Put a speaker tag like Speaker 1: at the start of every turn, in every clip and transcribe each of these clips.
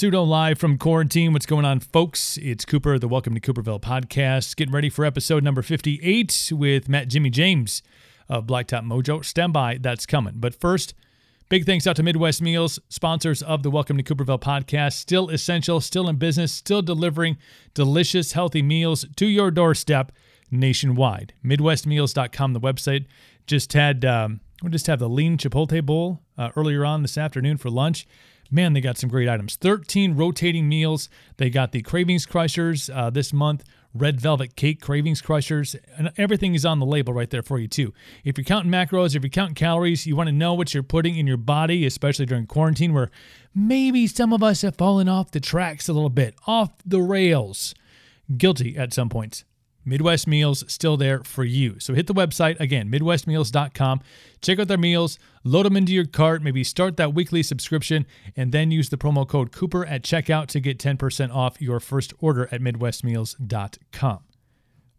Speaker 1: Pseudo live from quarantine. What's going on, folks? It's Cooper, the Welcome to Cooperville podcast. Getting ready for episode number 58 with Matt Jimmy James of Blacktop Mojo. Stand by, that's coming. But first, big thanks out to Midwest Meals, sponsors of the Welcome to Cooperville podcast. Still essential, still in business, still delivering delicious, healthy meals to your doorstep nationwide. MidwestMeals.com, the website. Just had um, we just have the lean chipotle bowl uh, earlier on this afternoon for lunch. Man, they got some great items. 13 rotating meals. They got the Cravings Crushers uh, this month, Red Velvet Cake Cravings Crushers, and everything is on the label right there for you, too. If you're counting macros, if you're counting calories, you want to know what you're putting in your body, especially during quarantine, where maybe some of us have fallen off the tracks a little bit, off the rails. Guilty at some points. Midwest Meals still there for you. So hit the website again, midwestmeals.com. Check out their meals, load them into your cart, maybe start that weekly subscription, and then use the promo code Cooper at checkout to get 10% off your first order at midwestmeals.com.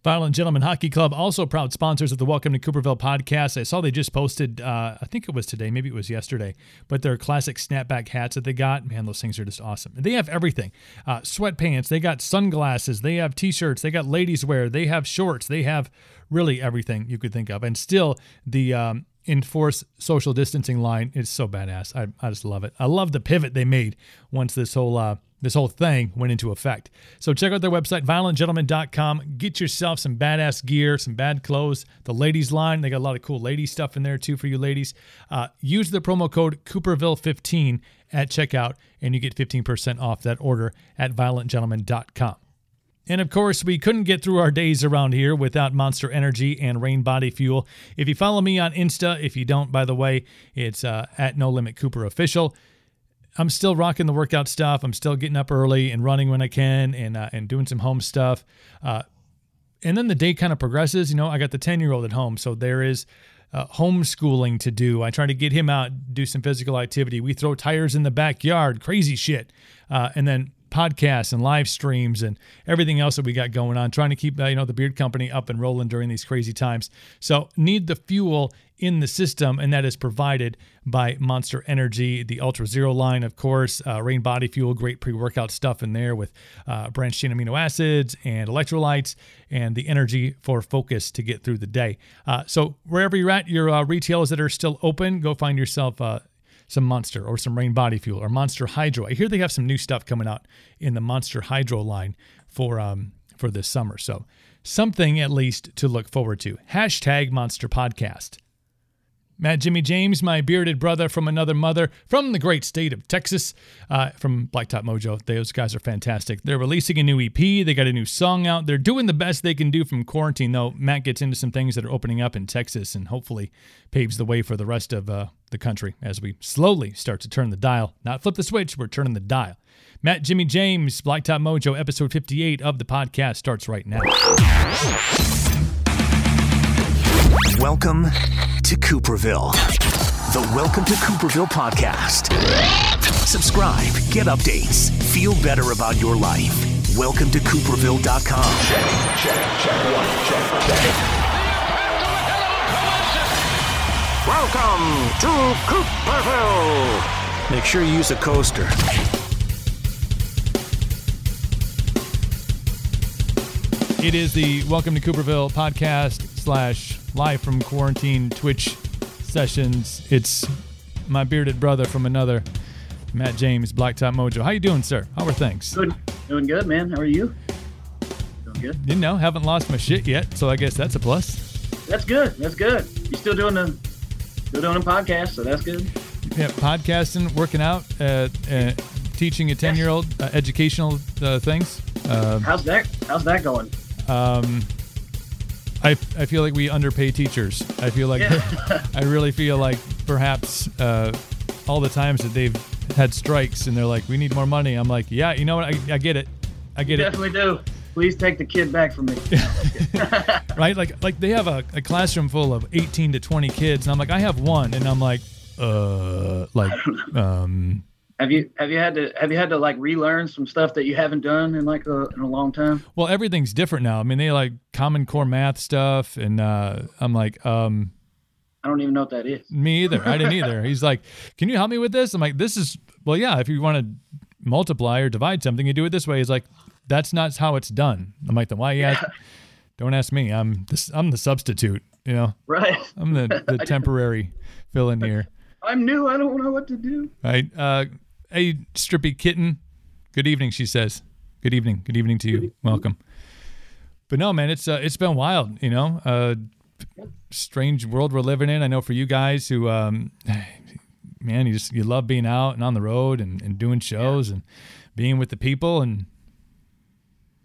Speaker 1: Violent Gentlemen Hockey Club, also proud sponsors of the Welcome to Cooperville podcast. I saw they just posted, uh, I think it was today, maybe it was yesterday, but their classic snapback hats that they got, man, those things are just awesome. They have everything uh, sweatpants, they got sunglasses, they have t shirts, they got ladies' wear, they have shorts, they have really everything you could think of. And still, the um, enforce social distancing line is so badass. I, I just love it. I love the pivot they made once this whole. Uh, this whole thing went into effect. So check out their website, violentgentleman.com. Get yourself some badass gear, some bad clothes. The ladies line, they got a lot of cool lady stuff in there too for you ladies. Uh, use the promo code Cooperville15 at checkout, and you get 15% off that order at violentgentleman.com. And of course, we couldn't get through our days around here without Monster Energy and Reign Body Fuel. If you follow me on Insta, if you don't, by the way, it's uh, at No Limit Cooper Official. I'm still rocking the workout stuff. I'm still getting up early and running when I can and uh, and doing some home stuff. Uh, and then the day kind of progresses. You know, I got the 10 year old at home, so there is uh, homeschooling to do. I try to get him out, do some physical activity. We throw tires in the backyard, crazy shit. Uh, and then podcasts and live streams and everything else that we got going on, trying to keep uh, you know the beard company up and rolling during these crazy times. So need the fuel in the system, and that is provided by Monster Energy, the Ultra Zero line, of course, uh, Reign Body Fuel, great pre-workout stuff in there with uh, branched chain amino acids and electrolytes, and the energy for focus to get through the day. Uh, so wherever you're at, your uh, retailers that are still open, go find yourself uh, some Monster or some Reign Body Fuel or Monster Hydro. I hear they have some new stuff coming out in the Monster Hydro line for um, for this summer. So something at least to look forward to. Hashtag Monster Podcast. Matt Jimmy James, my bearded brother from another mother from the great state of Texas, uh, from Blacktop Mojo. Those guys are fantastic. They're releasing a new EP. They got a new song out. They're doing the best they can do from quarantine, though. Matt gets into some things that are opening up in Texas and hopefully paves the way for the rest of uh, the country as we slowly start to turn the dial. Not flip the switch, we're turning the dial. Matt Jimmy James, Blacktop Mojo, episode 58 of the podcast starts right now.
Speaker 2: Welcome to Cooperville, the Welcome to Cooperville podcast. Subscribe, get updates, feel better about your life. Welcome to Cooperville.com.
Speaker 3: Check, check, check, one, check, check.
Speaker 4: Welcome to Cooperville.
Speaker 2: Make sure you use a coaster.
Speaker 1: It is the Welcome to Cooperville podcast slash live from quarantine Twitch sessions. It's my bearded brother from another, Matt James, Blacktop Mojo. How you doing, sir? How are things?
Speaker 5: Good. Doing good, man. How are you? Doing good.
Speaker 1: You know, haven't lost my shit yet, so I guess that's a plus.
Speaker 5: That's good. That's good. You still doing the still doing a podcast, so that's good.
Speaker 1: Yeah, podcasting, working out, uh, uh, teaching a ten year old uh, educational uh, things. Uh,
Speaker 5: How's that? How's that going?
Speaker 1: um, I, I feel like we underpay teachers. I feel like
Speaker 5: Yeah.
Speaker 1: I really feel like perhaps uh, all the times that they've had strikes and they're like, we need more money. I'm like, yeah, you know what? I, I get it. I get it.
Speaker 5: Definitely do. Please take the kid back from me.
Speaker 1: Right? Like like they have a, a classroom full of 18 to 20 kids, and I'm like, I have one, and I'm like, uh, like, um,
Speaker 5: have you have you had to have you had to like relearn some stuff that you haven't done in like a, in a long time?
Speaker 1: well, everything's different now. I mean, they like Common Core math stuff, and uh, I'm like, um,
Speaker 5: I don't even know what that is.
Speaker 1: Me either. I didn't either. He's like, "Can you help me with this?" I'm like, "This is well, yeah. If you want to multiply or divide something, you do it this way. He's like, that's not how it's done. I'm like, then why you ask? Don't ask me. I'm the, I'm the substitute. You know,
Speaker 5: Right.
Speaker 1: I'm the, the temporary fill in here.
Speaker 5: I'm new. I don't know what to do.
Speaker 1: Right. Uh, hey, Strippy Kitten. Good evening, she says. Good evening. Good evening to you. Welcome. But no, man, it's uh, it's been wild. You know, uh, strange world we're living in. I know for you guys who, um, man, you just you love being out and on the road and, and doing shows and being with the people and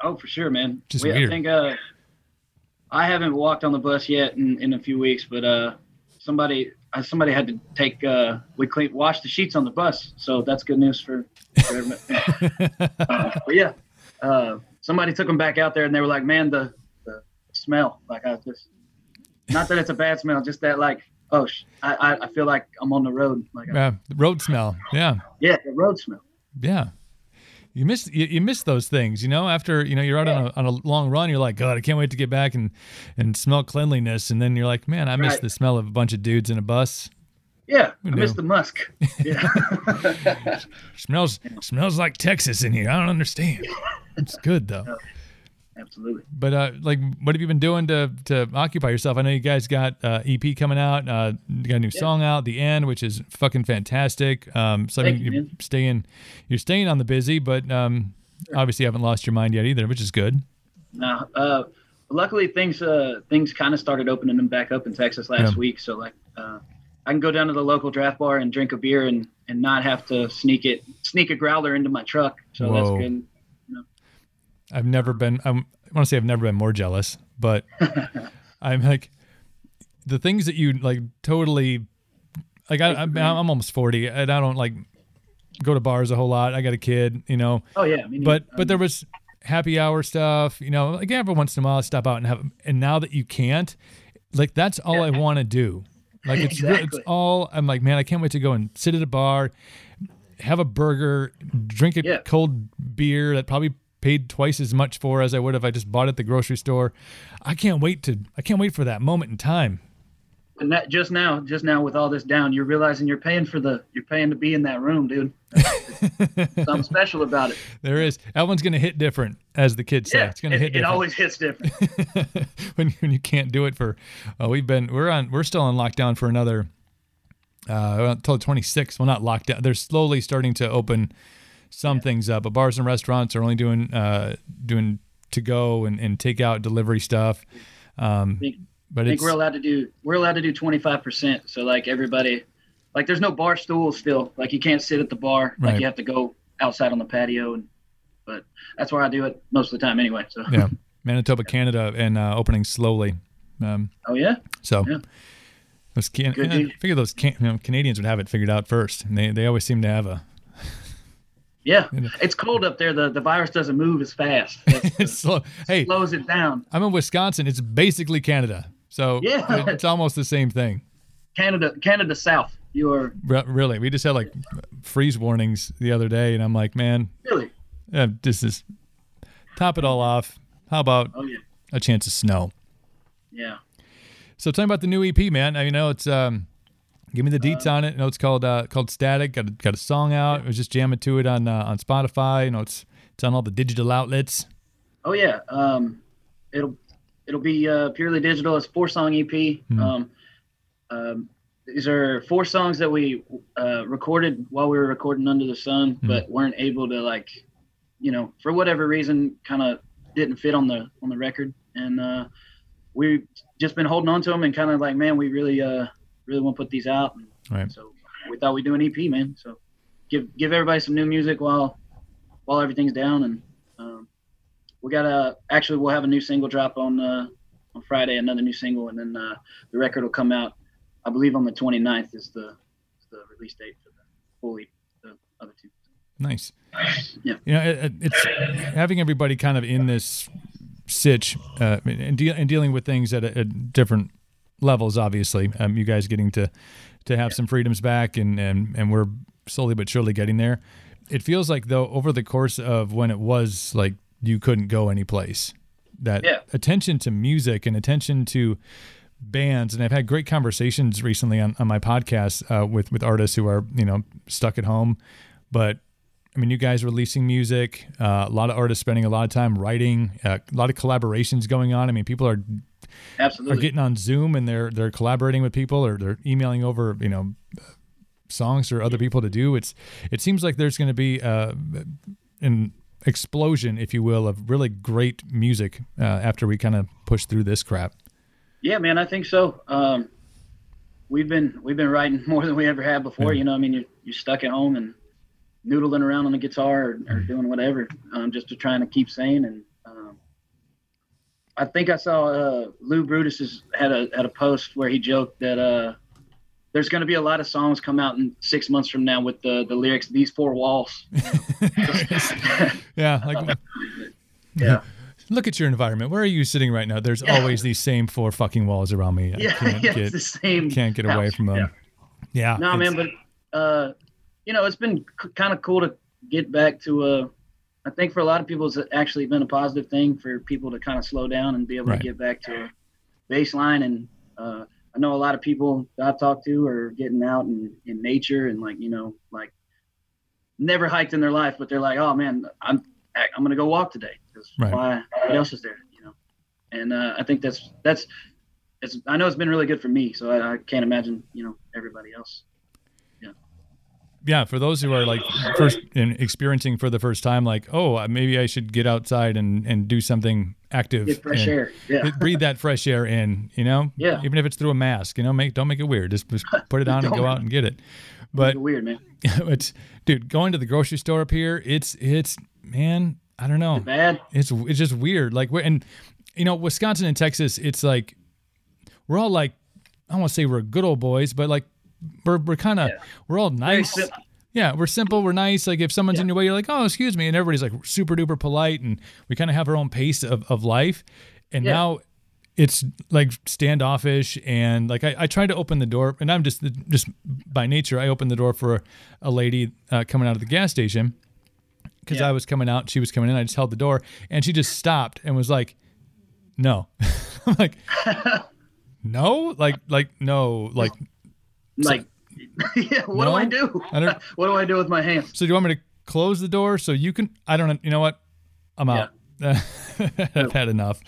Speaker 5: Oh, for sure, man.
Speaker 1: Just
Speaker 5: We-
Speaker 1: weird.
Speaker 5: I think uh, I haven't walked on the bus yet in, in a few weeks, but uh, somebody somebody had to take uh, we clean wash the sheets on the bus, so that's good news for. for everybody. uh, but yeah, uh, somebody took them back out there, and they were like, "Man, the the smell, like I just not that it's a bad smell, just that like." Oh, sh- I, I feel like I'm on the road. Like, I-
Speaker 1: uh, road smell. Yeah.
Speaker 5: yeah, the road smell.
Speaker 1: Yeah. You miss you, you miss those things, you know. After you know you're out on a, on a long run, you're like, God, I can't wait to get back and and smell cleanliness. And then you're like, Man, I miss
Speaker 5: Right.
Speaker 1: the smell of a bunch of dudes in a bus.
Speaker 5: Yeah, I miss the musk. Yeah.
Speaker 1: Smells smells like Texas in here. I don't understand. It's good though.
Speaker 5: Absolutely.
Speaker 1: But uh, like, what have you been doing to to occupy yourself? I know you guys got uh, EP coming out. Uh, you got a new song out, "The End," which is fucking fantastic. Um, so I mean,
Speaker 5: you,
Speaker 1: you're
Speaker 5: man.
Speaker 1: staying you're staying on the busy, but um, obviously you haven't lost your mind yet either, which is good.
Speaker 5: No, uh, luckily things uh, things kind of started opening them back up in Texas last
Speaker 1: Yeah.
Speaker 5: week. So like, uh, I can go down to the local draft bar and drink a beer and, and not have to sneak it sneak a growler into my truck. So
Speaker 1: Whoa.
Speaker 5: that's good.
Speaker 1: I've never been. I'm, I want to say I've never been more jealous, but I'm like the things that you like totally like. I, I'm, I'm almost forty, and I don't like go to bars a whole lot. I got a kid, you know,
Speaker 5: Oh yeah,
Speaker 1: but but there was happy hour stuff, you know. Like every once in a while, I stop out and have. And now that you can't, like that's all I want to do. Like it's re- it's all I'm like, man, I can't wait to go and sit at a bar, have a burger, drink a
Speaker 5: Yeah.
Speaker 1: cold beer that probably paid twice as much for as I would if I just bought it at the grocery store. I can't wait to I can't wait for that moment in time.
Speaker 5: and that just now, just now with all this down, you're realizing you're paying for the you're paying to be in that room, dude. Something special about it.
Speaker 1: There is that one's gonna hit different, as the kids say. It's gonna
Speaker 5: it,
Speaker 1: hit
Speaker 5: it always hits different.
Speaker 1: when when you can't do it for uh, we've been we're on we're still on lockdown for another uh until the 26th well not lockdown they're slowly starting to open some things up but bars and restaurants are only doing uh doing to go and, and take out delivery stuff um
Speaker 5: think-
Speaker 1: but
Speaker 5: I think we're allowed to do we're allowed to do 25%. So like everybody like there's no bar stools still. Like you can't sit at the bar.
Speaker 1: Right.
Speaker 5: Like you have to go outside on the patio and but that's where I do it most of the time anyway. So
Speaker 1: yeah manitoba canada and uh opening slowly um
Speaker 5: oh yeah.
Speaker 1: so
Speaker 5: Yeah.
Speaker 1: those can- I figure those can- you know, Canadians would have it figured out first. And they, they always seem to have a
Speaker 5: Yeah. It's cold up there. The the virus doesn't move as fast.
Speaker 1: It's slow. Hey,
Speaker 5: slows it down.
Speaker 1: I'm in Wisconsin. It's basically Canada. So
Speaker 5: Yeah.
Speaker 1: it's almost the same thing.
Speaker 5: Canada Canada South. You are
Speaker 1: Re- Really, we just had like freeze warnings the other day, and I'm like, man,
Speaker 5: really
Speaker 1: uh, this is top it all off. How about
Speaker 5: oh yeah.
Speaker 1: a chance of snow?
Speaker 5: Yeah.
Speaker 1: So me about the new EP, man. I know it's um, give me the deets on it. I know it's called uh, called Static. Got a, got a song out. I was just jamming to it on uh, on Spotify. You know, it's it's on all the digital outlets.
Speaker 5: Oh yeah. Um, it'll it'll be uh, purely digital. It's four song EP. Um, um, these are four songs that we uh, recorded while we were recording Under the Sun, but weren't able to like, you know, for whatever reason, kind of didn't fit on the on the record, and uh, we've just been holding on to them and kind of like, man, we really uh really want to put these out. And
Speaker 1: Right.
Speaker 5: So we thought we'd do an EP, man. So give give everybody some new music while while everything's down, and um, we got a actually we'll have a new single drop on uh, on Friday, another new single, and then uh, the record will come out. I believe on the 29th is the is the release date for the fully the other two.
Speaker 1: Nice.
Speaker 5: Yeah.
Speaker 1: You know, it, it- it's having everybody kind of in this sitch uh, and, de- and dealing with things at, a different levels. Obviously, um, you guys getting to to have some freedoms back, and and and we're slowly but surely getting there. It feels like though over the course of when it was like you couldn't go anyplace, that
Speaker 5: Yeah.
Speaker 1: attention to music and attention to bands and I've had great conversations recently on, on my podcast uh, with with artists who are you know stuck at home but I mean, you guys releasing music, uh, a lot of artists spending a lot of time writing, uh, a lot of collaborations going on. I mean, people are
Speaker 5: Absolutely.
Speaker 1: are getting on Zoom and they're they're collaborating with people or they're emailing over, you know, songs or other people to do. It's it seems like there's going to be uh, an explosion, if you will, of really great music uh, after we kind of push through this crap.
Speaker 5: Yeah, man, I think so. Um, we've been we've been writing more than we ever have before.
Speaker 1: Yeah.
Speaker 5: You know, I mean, you're, you're stuck at home and noodling around on the guitar or, or doing whatever, um, just to trying to keep sane. And um, I think I saw uh, Lou Brutus has had a had a post where he joked that uh, there's going to be a lot of songs come out in six months from now with the the lyrics "These four walls."
Speaker 1: Yeah, like
Speaker 5: yeah,
Speaker 1: look at your environment. Where are you sitting right now? There's always these same four fucking walls around me. I
Speaker 5: yeah,
Speaker 1: can't
Speaker 5: yeah,
Speaker 1: get
Speaker 5: it's the same.
Speaker 1: can't get away from them.
Speaker 5: Yeah.
Speaker 1: Yeah.
Speaker 5: No, man, but uh, you know, it's been c- kind of cool to get back to uh, I think for a lot of people, it's actually been a positive thing for people to kind of slow down and be able
Speaker 1: Right.
Speaker 5: to get back to a baseline. And uh, I know a lot of people that I've talked to are getting out in, in nature and like you know, like never hiked in their life, but they're like, oh man, I'm I'm gonna go walk today. 'cause
Speaker 1: Right.
Speaker 5: Why? What else is there? You know, and uh, I think that's that's it's I know it's been really good for me, so I, I can't imagine you know everybody else.
Speaker 1: Yeah, for those who are like first in experiencing for the first time, like, oh, uh, maybe I should get outside and, and do something active.
Speaker 5: Get fresh air. Yeah.
Speaker 1: breathe that fresh air in, you know?
Speaker 5: Yeah.
Speaker 1: Even if it's through a mask, you know, make don't make it weird. Just, just put it on and go out and get it. But
Speaker 5: weird, man.
Speaker 1: it's dude, going to the grocery store up here, it's it's man, I don't know.
Speaker 5: Bad.
Speaker 1: It's it's just weird. Like we're and you know, Wisconsin and Texas, it's like we're all like I don't want to say we're good old boys, but like we're we're kind of we're all nice. yeah, we're simple. We're nice. Like if someone's in your way, you're like, oh, excuse me, and everybody's like super duper polite, and we kind of have our own pace of, of life. And
Speaker 5: Yeah.
Speaker 1: now it's like standoffish, and like I, I tried to open the door, and I'm just just by nature, I opened the door for a lady uh, coming out of the gas station because
Speaker 5: Yeah.
Speaker 1: I was coming out, she was coming in. I just held the door, and she just stopped and was like, "No," I'm like, "No," like like no, like.
Speaker 5: Like, yeah, what do
Speaker 1: No,
Speaker 5: I do?
Speaker 1: I don't-
Speaker 5: what do I do with my hands?
Speaker 1: So do you want me to close the door so you can? I don't. know. You know what? I'm out. I've had enough.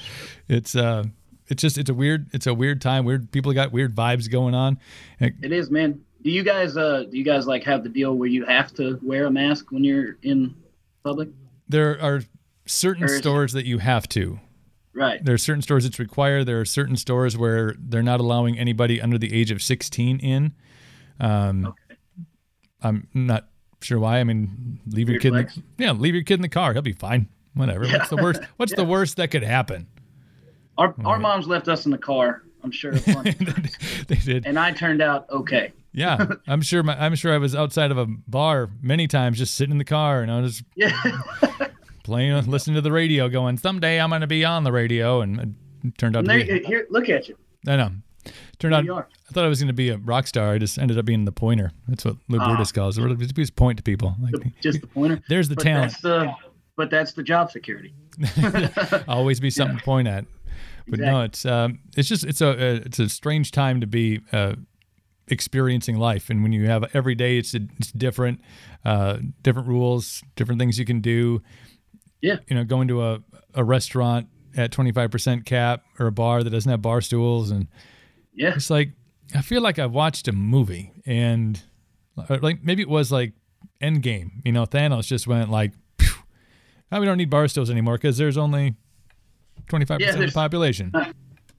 Speaker 1: It's uh, it's just it's a weird it's a weird time. Weird people got weird vibes going on. And
Speaker 5: It is, man. Do you guys, uh, do you guys like have the deal where you have to wear a mask when you're in public?
Speaker 1: there are certain
Speaker 5: Or
Speaker 1: stores that you have to.
Speaker 5: Right.
Speaker 1: There are certain stores it's required. There are certain stores where they're not allowing anybody under the age of 16 in. Um,
Speaker 5: Okay.
Speaker 1: I'm not sure why. I mean, leave your kid. In the, yeah, leave your kid in the car. He'll be fine. Whatever. What's the worst? What's the worst that could happen?
Speaker 5: Our, our moms left us in the car. I'm sure. a bunch of times.
Speaker 1: they did.
Speaker 5: and I turned out okay.
Speaker 1: Yeah, I'm sure. My, I'm sure I was outside of a bar many times, just sitting in the car, and I was
Speaker 5: Yeah.
Speaker 1: Playing, listening to the radio, going, "Someday I'm going to be on the radio," and it turned out
Speaker 5: And
Speaker 1: to
Speaker 5: there,
Speaker 1: be.
Speaker 5: here, look at you.
Speaker 1: I know. Turned out. I thought I was going to be a rock star. I just ended up being the pointer. That's what Lou
Speaker 5: Ah.
Speaker 1: Brutus calls it. Just- Just point to people. Like,
Speaker 5: Just the pointer.
Speaker 1: There's the
Speaker 5: but
Speaker 1: talent.
Speaker 5: That's the, but that's the job security.
Speaker 1: always be something to point at. But no, it's um, it's just it's a, a it's a strange time to be uh, experiencing life, and when you have every day, it's it's different, uh, different rules, different things you can do.
Speaker 5: Yeah.
Speaker 1: You know, going to a a restaurant at twenty five percent cap or a bar that doesn't have bar stools, and
Speaker 5: Yeah.
Speaker 1: it's like I feel like I've watched a movie, and uh, like maybe it was like Endgame. You know, Thanos just went like, "Phew, "Ah, we don't need bar stools anymore because there's only twenty five
Speaker 5: Yeah,
Speaker 1: percent of the population."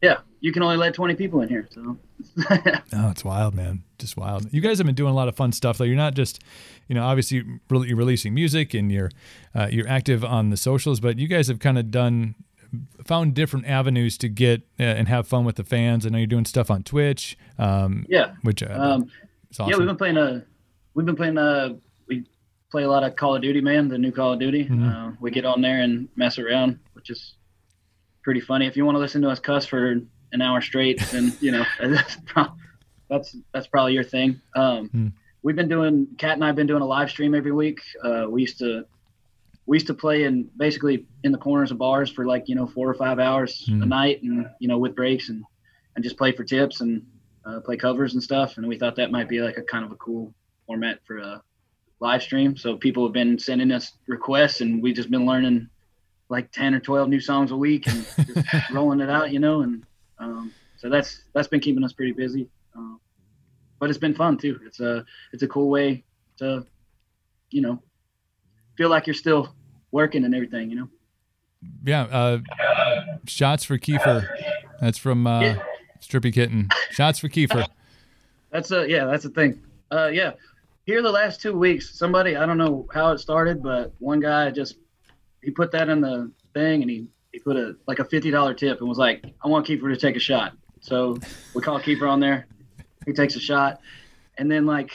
Speaker 5: Yeah. You can only let 20 people in here. So.
Speaker 1: Oh, it's wild, man. Just wild. You guys have been doing a lot of fun stuff, though. You're not just, you know, obviously you're releasing music and you're uh, you're active on the socials, but you guys have kind of done found different avenues to get uh, and have fun with the fans. I know you're doing stuff on Twitch, um,
Speaker 5: Yeah.
Speaker 1: which uh,
Speaker 5: Um,
Speaker 1: awesome.
Speaker 5: Yeah, we've been playing a, we've been playing a, we play a lot of Call of Duty, man, the new Call of Duty.
Speaker 1: Mm-hmm.
Speaker 5: Uh, we get on there and mess around, which is pretty funny. If you want to listen to us cuss for an hour straight, then you know that's that's that's probably your thing. Um,
Speaker 1: Hmm.
Speaker 5: We've been doing Kat and I've been doing a live stream every week. Uh, we used to we used to play in basically in the corners of bars for like you know four or five hours
Speaker 1: Hmm.
Speaker 5: a night, and you know with breaks and and just play for tips and uh, play covers and stuff. And we thought that might be like a kind of a cool format for a live stream. So people have been sending us requests, and we've just been learning like ten or twelve new songs a week and just rolling it out, you know. And um, so that's that's been keeping us pretty busy. Um, but it's been fun too. It's a it's a cool way to, you know, feel like you're still working and everything, you know.
Speaker 1: Yeah. Uh, shots for Kiefer. That's from uh,
Speaker 5: Yeah.
Speaker 1: Strippy Kitten. Shots for Kiefer.
Speaker 5: That's a yeah, that's a thing. Uh, yeah, here the last two weeks, somebody I don't know how it started, but one guy just he put that in the thing and he he put a like a fifty dollar tip and was like, I want Kiefer to take a shot. So we call Kiefer on there. He takes a shot, and then like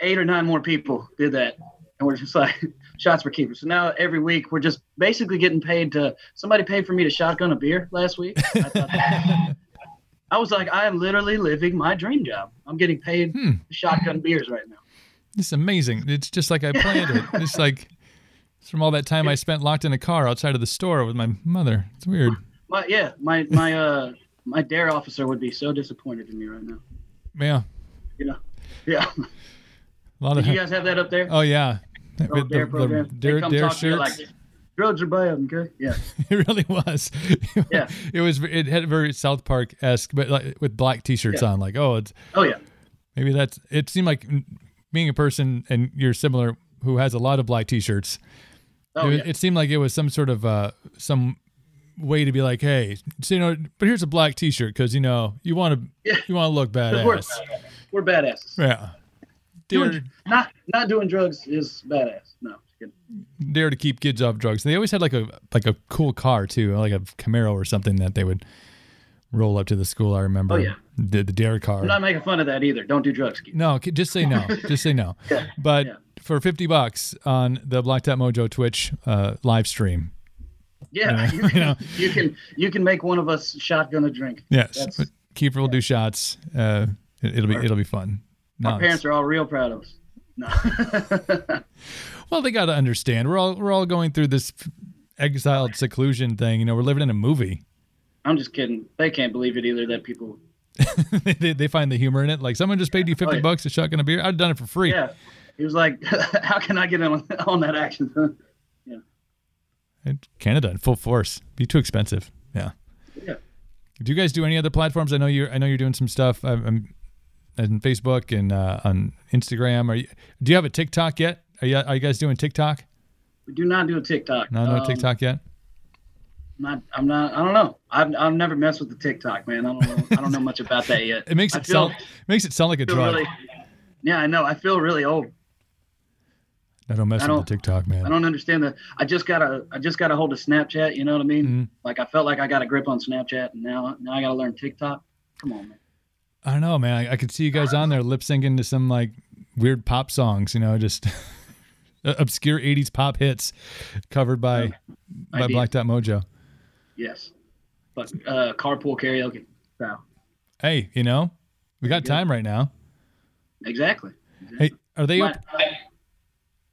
Speaker 5: eight or nine more people did that, and we're just like shots for Kiefer. So now every week we're just basically getting paid to. Somebody paid for me to shotgun a beer last week. I thought, I was like, I am literally living my dream job. I'm getting paid
Speaker 1: Hmm.
Speaker 5: shotgun beers right now.
Speaker 1: It's amazing. It's just like I planned it. It's like it's from all that time I spent locked in a car outside of the store with my mother. It's weird.
Speaker 5: My yeah, my my uh my dare officer would be so disappointed in me right now.
Speaker 1: Yeah.
Speaker 5: You know, yeah.
Speaker 1: A lot of
Speaker 5: you guys have that up there?
Speaker 1: Oh yeah.
Speaker 5: Oh,
Speaker 1: With
Speaker 5: dare
Speaker 1: the,
Speaker 5: program.
Speaker 1: the
Speaker 5: They
Speaker 1: dare,
Speaker 5: come
Speaker 1: dare
Speaker 5: talk to you
Speaker 1: shirts.
Speaker 5: like, drugs are bad. Okay. Yeah.
Speaker 1: It really was.
Speaker 5: Yeah.
Speaker 1: It was. It had very South Park esque, but like with black T-shirts
Speaker 5: Yeah.
Speaker 1: on. Like, oh, it's
Speaker 5: Oh yeah.
Speaker 1: maybe that's. It seemed like being a person and you're similar who has a lot of black T-shirts.
Speaker 5: Oh
Speaker 1: it,
Speaker 5: yeah.
Speaker 1: it seemed like it was some sort of uh some way to be like, hey, so, you know, but here's a black T-shirt because you know you want to
Speaker 5: Yeah.
Speaker 1: you want to look
Speaker 5: 'Cause We're,
Speaker 1: badass.
Speaker 5: we're badasses.
Speaker 1: Yeah. Dare,
Speaker 5: Doing, not not doing drugs is badass. No.
Speaker 1: dare to keep kids off drugs. They always had like a like a cool car too, like a Camaro or something that they would roll up to the school. I remember.
Speaker 5: Oh, yeah.
Speaker 1: The the dare car.
Speaker 5: I'm not making fun of that either. Don't do drugs. Keith.
Speaker 1: No, just say no. just say no.
Speaker 5: Yeah,
Speaker 1: But
Speaker 5: yeah.
Speaker 1: For fifty bucks on the Blacktop Mojo Twitch uh, live stream,
Speaker 5: Yeah.
Speaker 1: You
Speaker 5: You can,
Speaker 1: know.
Speaker 5: you can you can make one of us shotgun a drink.
Speaker 1: yes, Kiefer will do shots. Uh, it, will be it'll be fun. No,
Speaker 5: Our parents are all real proud of us. No.
Speaker 1: well, they got to understand. We're all we're all going through this exiled seclusion thing. You know, we're living in a movie.
Speaker 5: I'm just kidding. They can't believe it either that people.
Speaker 1: they, they find the humor in it. Like someone just paid you fifty
Speaker 5: Oh, yeah.
Speaker 1: bucks to shotgun a beer. I'd done it for free.
Speaker 5: Yeah. He was like, "How can I get on on that action?"
Speaker 1: And Canada in full force. Be too expensive. Yeah.
Speaker 5: Yeah.
Speaker 1: Do you guys do any other platforms? I know you're. I know you're doing some stuff. I'm, I'm on Facebook and uh, on Instagram. Are you? Do you have a TikTok yet? Are you? Are you guys doing TikTok?
Speaker 5: We do not do a TikTok.
Speaker 1: No, no
Speaker 5: Um,
Speaker 1: TikTok yet.
Speaker 5: Not. I'm not. I don't know. I've I've never messed with the TikTok, man. I don't know. I don't know much about that yet.
Speaker 1: It makes it
Speaker 5: feel,
Speaker 1: sound makes it sound like a drug.
Speaker 5: really. Yeah, I know. I feel really old.
Speaker 1: I don't mess
Speaker 5: I
Speaker 1: with
Speaker 5: don't-
Speaker 1: the TikTok, man.
Speaker 5: I don't understand the. I just got a. I just got a hold of Snapchat. You know what I mean?
Speaker 1: Mhm.
Speaker 5: Like I felt like I got a grip on Snapchat, and now now I got to learn TikTok. Come on, man.
Speaker 1: I don't know, man. I, I could see you guys on there lip syncing to some like weird pop songs. You know, just obscure '80s pop hits covered by by
Speaker 5: Idea.
Speaker 1: Blacktop Mojo.
Speaker 5: Yes. But uh, carpool karaoke. Wow.
Speaker 1: Hey, you know, we got time right now.
Speaker 5: Exactly.
Speaker 1: Hey, are they
Speaker 5: My-
Speaker 1: op-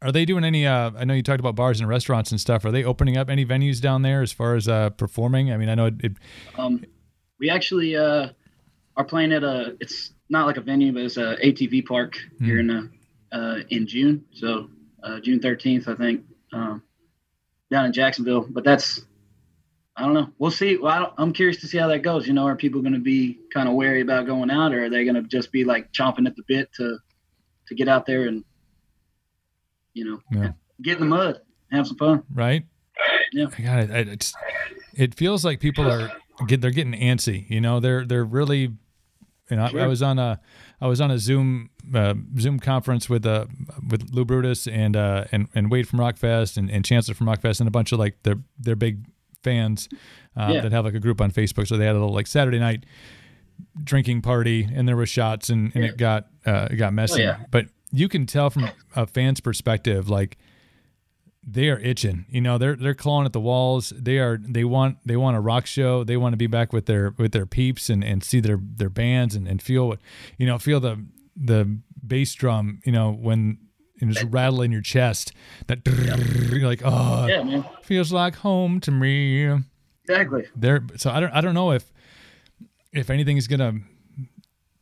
Speaker 1: are they doing any? Uh, I know you talked about bars and restaurants and stuff. Are they opening up any venues down there as far as uh, performing? I mean, I know it. it
Speaker 5: Um, we actually uh, are playing at a. It's not like a venue, but it's a ATV park here in uh, uh, in June. So uh, June thirteenth, I think, um, down in Jacksonville. But that's. I don't know. We'll see. Well, I don't, I'm curious to see how that goes. You know, are people going to be kind of wary about going out, or are they going to just be like chomping at the bit to to get out there and you know
Speaker 1: Yeah.
Speaker 5: get in the mud, have some fun?
Speaker 1: right?
Speaker 5: Yeah.
Speaker 1: I got it. I, it's, it feels like people are get they're getting antsy. You know, they're they're really. You know, I, I was on a I was on a Zoom uh, Zoom conference with uh with Lou Brutus and uh and, and Wade from Rockfest and, and Chancellor from Rockfest and a bunch of like their their big fans uh,
Speaker 5: Yeah.
Speaker 1: that have like a group on Facebook. So they had a little like Saturday night drinking party and there was shots and, and it got uh, it got messy.
Speaker 5: Oh, yeah.
Speaker 1: But you can tell from a fan's perspective, like they are itching. You know, they're they're clawing at the walls. They are they want they want a rock show. They want to be back with their with their peeps and, and see their their bands and, and feel what you know, feel the the bass drum, you know, when know, just rattle in your chest. That you're like, oh
Speaker 5: Yeah, man.
Speaker 1: feels like home to me
Speaker 5: Exactly.
Speaker 1: there so i don't i don't know if if anything is gonna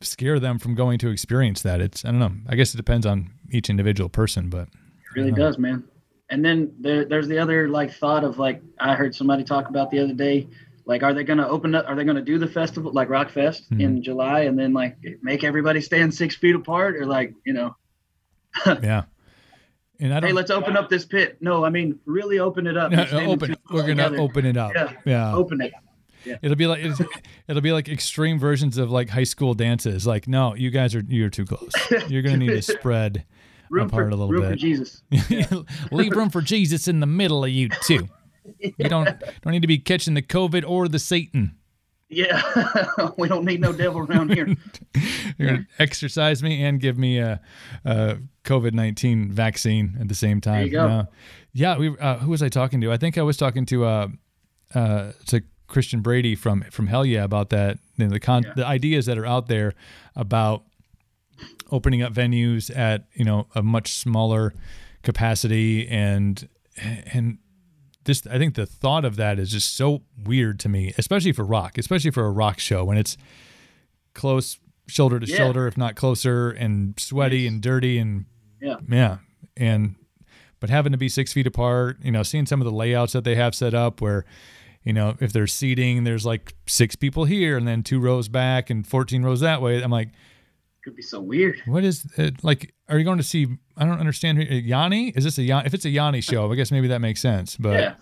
Speaker 1: scare them from going to experience that. It's I don't know. I guess it depends on each individual person, but
Speaker 5: It really does, man. And then there, there's the other like thought of like I heard somebody talk about the other day. Like, are they going to open up? Are they going to do the festival like Rock Fest hmm. in July and then like make everybody stand six feet apart, or like you know,
Speaker 1: yeah. And I don't
Speaker 5: hey, let's open up this pit. No, I mean really open it up.
Speaker 1: No, open. We're gonna
Speaker 5: together.
Speaker 1: open it up.
Speaker 5: Yeah.
Speaker 1: yeah.
Speaker 5: Open it.
Speaker 1: It'll be like it's, it'll be like extreme versions of like high school dances. Like, no, you guys are you're too close. You're gonna need to spread
Speaker 5: Room
Speaker 1: apart
Speaker 5: for
Speaker 1: a little
Speaker 5: room for
Speaker 1: bit.
Speaker 5: Jesus.
Speaker 1: Leave room for Jesus in the middle of you too. You don't don't need to be catching the COVID or the Satan.
Speaker 5: Yeah, we don't need no devil around here.
Speaker 1: You're gonna exercise me and give me a, a COVID nineteen vaccine at the same time.
Speaker 5: you go.
Speaker 1: No. yeah, we. Uh, who was I talking to? I think I was talking to uh, uh, to Christian Brady from from Hellyeah about that. You know, the con-
Speaker 5: Yeah.
Speaker 1: the ideas that are out there about opening up venues at you know a much smaller capacity and and this I think the thought of that is just so weird to me, especially for rock, especially for a rock show when it's close shoulder to
Speaker 5: Yeah.
Speaker 1: shoulder, if not closer, and sweaty and dirty and
Speaker 5: Yeah.
Speaker 1: yeah, and but having to be six feet apart, you know, seeing some of the layouts that they have set up where, you know, if there's seating, there's like six people here and then two rows back and 14 rows that way. I'm like,
Speaker 5: Could be so weird.
Speaker 1: what is it? Like, are you going to see? I don't understand. Uh, Yanni? Is this a Yanni? If it's a Yanni show, I guess maybe that makes sense. But
Speaker 5: Yeah.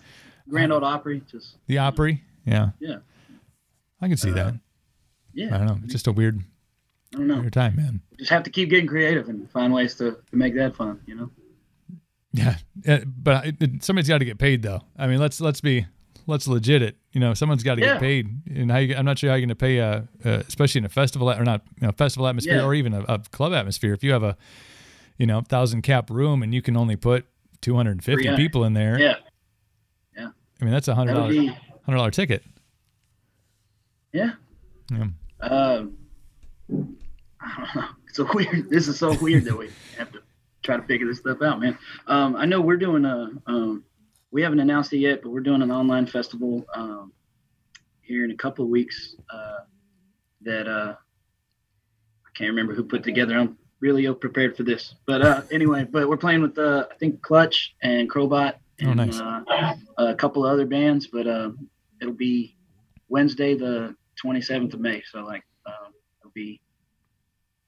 Speaker 5: Grand Ole Opry, just
Speaker 1: the Opry, yeah,
Speaker 5: yeah,
Speaker 1: I can see uh, that.
Speaker 5: yeah.
Speaker 1: I don't know. It's just a weird,
Speaker 5: I don't know.
Speaker 1: weird time, man.
Speaker 5: Just have to keep getting creative and find ways to, to make that fun. You know.
Speaker 1: Yeah, yeah, but somebody's got to get paid though. I mean, let's let's be let's legit it. You know, someone's got to
Speaker 5: Yeah.
Speaker 1: get paid, and how you, I'm not sure how you're going to pay, uh, uh, especially in a festival or not, you know, festival atmosphere
Speaker 5: Yeah.
Speaker 1: or even a, a club atmosphere. If you have a, you know, thousand cap room and you can only put 250
Speaker 5: 300.
Speaker 1: people in there,
Speaker 5: Yeah. Yeah.
Speaker 1: I mean that's a hundred dollar hundred dollar ticket.
Speaker 5: yeah.
Speaker 1: Yeah.
Speaker 5: Um, I don't know. It's so weird. This is so weird that we have to try to figure this stuff out, man. Um, I know we're doing a. Um, we haven't announced it yet, but we're doing an online festival um, here in a couple of weeks. Uh, that uh, I can't remember who put together. I'm really ill prepared for this, but uh, anyway. But we're playing with uh, I think Clutch and Crowbar and
Speaker 1: Oh, nice.
Speaker 5: uh, a couple of other bands. But uh, it'll be Wednesday, the 27th of May. So like um, it'll be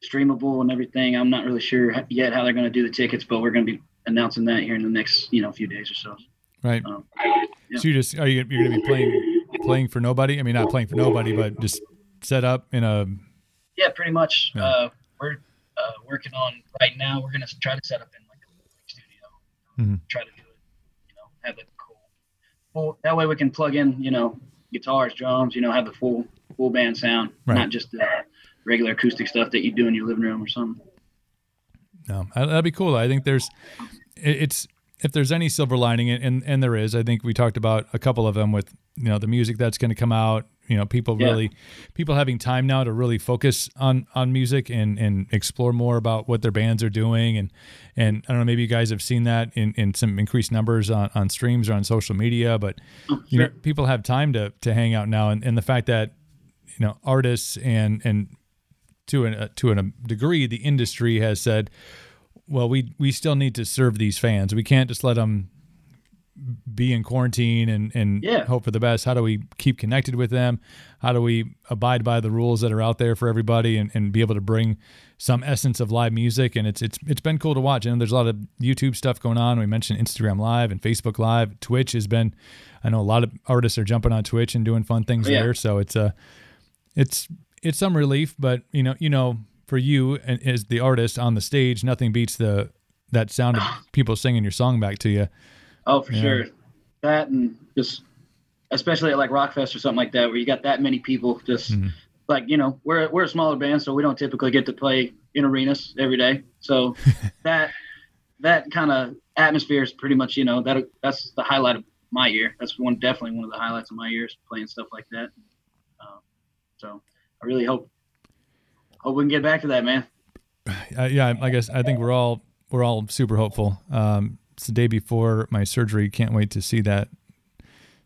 Speaker 5: streamable and everything. I'm not really sure yet how they're going to do the tickets, but we're going to be announcing that here in the next you know few days or so.
Speaker 1: Right.
Speaker 5: Um, Yeah.
Speaker 1: So you just are you you're going to be playing playing for nobody? I mean, not playing for nobody, but just set up in a
Speaker 5: yeah, pretty much.
Speaker 1: Yeah.
Speaker 5: Uh, we're uh, working on right now. We're going to try to set up in like a studio.
Speaker 1: Mhm.
Speaker 5: Try to do it. You know, have it cool. Well, that way we can plug in. You know, guitars, drums. You know, have the full full band sound,
Speaker 1: Right.
Speaker 5: not just the regular acoustic stuff that you do in your living room or something.
Speaker 1: No, that- that'd be cool. I think there's, it's if there's any silver lining, and and, and there is. I think we talked about a couple of them with you know the music that's going to come out. You know, people
Speaker 5: Yeah.
Speaker 1: really, people having time now to really focus on on music and and explore more about what their bands are doing. And and I don't know, maybe you guys have seen that in in some increased numbers on on streams or on social media. But you know, people have time to to hang out now, and and the fact that you know artists and and to an, uh, to a degree, the industry has said, well, we we still need to serve these fans. We can't just let them be in quarantine and and
Speaker 5: Yeah.
Speaker 1: hope for the best. How do we keep connected with them? How do we abide by the rules that are out there for everybody and, and be able to bring some essence of live music? And it's it's it's been cool to watch. And there's a lot of YouTube stuff going on. We mentioned Instagram Live and Facebook Live. Twitch has been. I know a lot of artists are jumping on Twitch and doing fun things
Speaker 5: yeah.
Speaker 1: there. So it's a it's it's some relief, but you know, you know, for you and as the artist on the stage, nothing beats the that sound of people singing your song back to you.
Speaker 5: Oh, for
Speaker 1: Yeah.
Speaker 5: sure. That and just especially at like Rockfest or something like that, where you got that many people. Just
Speaker 1: Mm-hmm.
Speaker 5: like you know, we're we're a smaller band, so we don't typically get to play in arenas every day. So that that kind of atmosphere is pretty much you know that that's the highlight of my year. That's one definitely one of the highlights of my years playing stuff like that. Um, so I really hope hope we can get back to that, man.
Speaker 1: Uh, yeah, I guess I think we're all we're all super hopeful. Um, it's the day before my surgery. Can't wait to see that.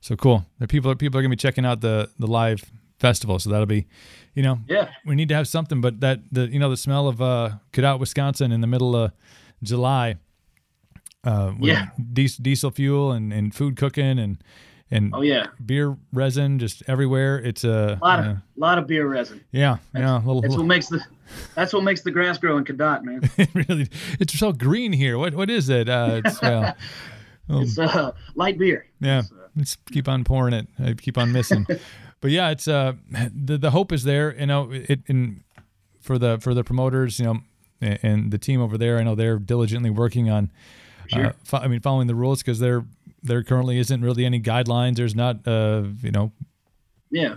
Speaker 1: So cool. The people people are gonna be checking out the the live festival. So that'll be, you know,
Speaker 5: Yeah.
Speaker 1: we need to have something. But that the you know the smell of uh, Cadott, Wisconsin, in the middle of July, uh, with
Speaker 5: Yeah.
Speaker 1: diesel fuel and, and food cooking and and
Speaker 5: Oh yeah.
Speaker 1: beer resin just everywhere. It's a
Speaker 5: A lot of
Speaker 1: uh,
Speaker 5: lot of beer resin.
Speaker 1: yeah, yeah, little,
Speaker 5: That's
Speaker 1: little-
Speaker 5: what makes the that's what makes the grass grow in Cadott, man.
Speaker 1: it really it's so green here. What what is it? Uh, it's well,
Speaker 5: It's uh, light beer.
Speaker 1: yeah. Let's keep on pouring it. I keep on missing. but yeah, it's uh the the hope is there. You know, it in for the for the promoters, you know, a- and the team over there. I know they're diligently working on. Uh, fo- I mean, following the rules because there there currently isn't really any guidelines. There's not uh you know
Speaker 5: Yeah.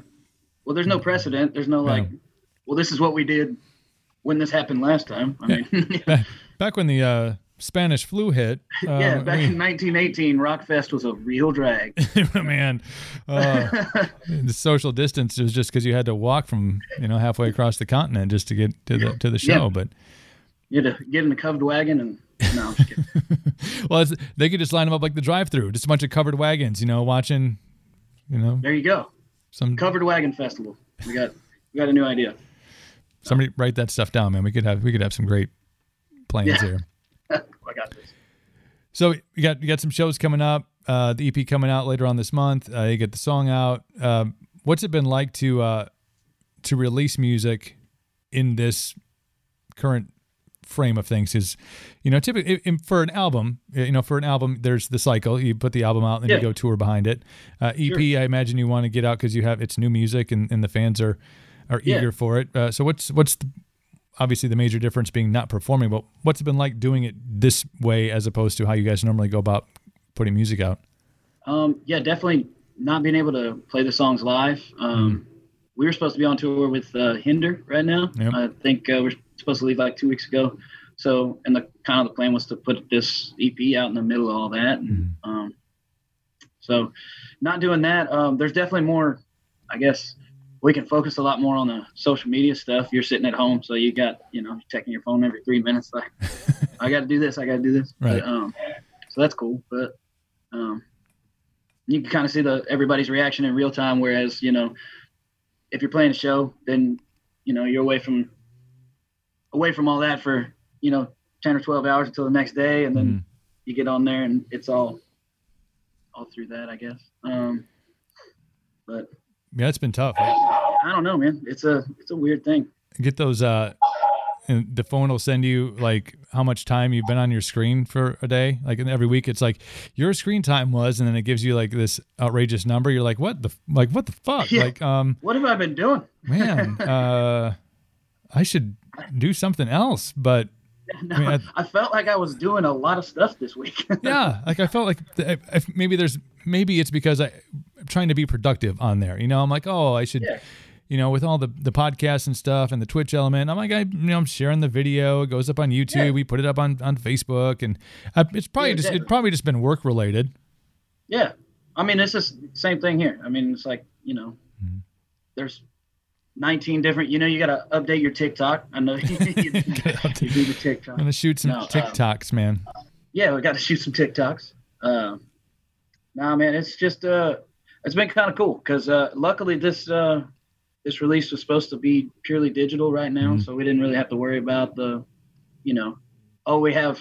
Speaker 5: Well, there's no precedent. There's no like, well, this is what we did when this happened last time. I mean,
Speaker 1: back, back when the uh, Spanish flu hit. Uh,
Speaker 5: yeah,
Speaker 1: I
Speaker 5: back
Speaker 1: mean,
Speaker 5: in 1918, Rockfest was a real drag.
Speaker 1: man, uh, the social distance was just because you had to walk from you know halfway across the continent just to get to the to the show.
Speaker 5: Yeah.
Speaker 1: But
Speaker 5: You had to get in a covered wagon and no, I'm just
Speaker 1: well, it's, they could just line them up like the drive-through, just a bunch of covered wagons, you know, watching, you know,
Speaker 5: there you go.
Speaker 1: some
Speaker 5: Covered wagon festival. We got we got a new idea.
Speaker 1: somebody write that stuff down, man. We could have we could have some great plans
Speaker 5: Yeah.
Speaker 1: here.
Speaker 5: I got this.
Speaker 1: So you got you got some shows coming up. Uh, the EP coming out later on this month. Uh, you get the song out. Um, what's it been like to uh, to release music in this current frame of things? Is you know typically for an album, you know for an album, there's the cycle. You put the album out, and then you go tour behind it. Uh, EP, I imagine you want to get out because you have it's new music, and, and the fans are are
Speaker 5: Yeah.
Speaker 1: eager for it. Uh, so what's what's the, obviously the major difference being not performing, but what's it been like doing it this way as opposed to how you guys normally go about putting music out?
Speaker 5: Um, yeah, definitely not being able to play the songs live. Um, We were supposed to be on tour with uh, Hinder right now.
Speaker 1: Yep.
Speaker 5: I think uh, we're supposed to leave like two weeks ago. So, and the kind of the plan was to put this EP out in the middle of all that. And, um, so, not doing that. Um, there's definitely more. I guess we can focus a lot more on the social media stuff. You're sitting at home, so you got you know checking your phone every three minutes. Like, I got to do this. I got to do this.
Speaker 1: Right.
Speaker 5: But, um, so that's cool. But um, you can kind of see the everybody's reaction in real time. Whereas you know, if you're playing a show, then you know you're away from away from all that for you know ten or twelve hours until the next day, and then
Speaker 1: Mm-hmm.
Speaker 5: you get on there and it's all all through that, I guess. Um, but
Speaker 1: Yeah, it's been tough. right?
Speaker 5: I don't know, man. It's a it's a weird thing.
Speaker 1: Get those. Uh, and the phone will send you like how much time you've been on your screen for a day. Like and every week, it's like your screen time was, and then it gives you like this outrageous number. You're like, what the like what the fuck?
Speaker 5: Yeah.
Speaker 1: Like, um,
Speaker 5: What have I been doing?
Speaker 1: man, uh, I should do something else. But
Speaker 5: No,
Speaker 1: I mean, I-
Speaker 5: I felt like I was doing a lot of stuff this week.
Speaker 1: yeah like i felt like if maybe there's maybe it's because I, i'm trying to be productive on there you know i'm like oh i should
Speaker 5: Yeah.
Speaker 1: you know with all the the podcasts and stuff and the twitch element i'm like i you know i'm sharing the video it goes up on youtube
Speaker 5: Yeah.
Speaker 1: we put it up on on facebook and I, it's probably
Speaker 5: Yeah,
Speaker 1: just it probably just been work related
Speaker 5: yeah, I mean it's just same thing here. I mean it's like you know,
Speaker 1: Mm-hmm.
Speaker 5: there's 19 different. You know, you got to update your TikTok. I know you, you, you do the TikTok.
Speaker 1: i'm gonna shoot some
Speaker 5: No, um,
Speaker 1: tiktoks man
Speaker 5: yeah, we got to shoot some TikToks. Uh, nah, man, it's just uh, it's been kind of cool because uh, luckily this uh, this release was supposed to be purely digital right now,
Speaker 1: Mm-hmm.
Speaker 5: so we didn't really have to worry about the, you know, oh we have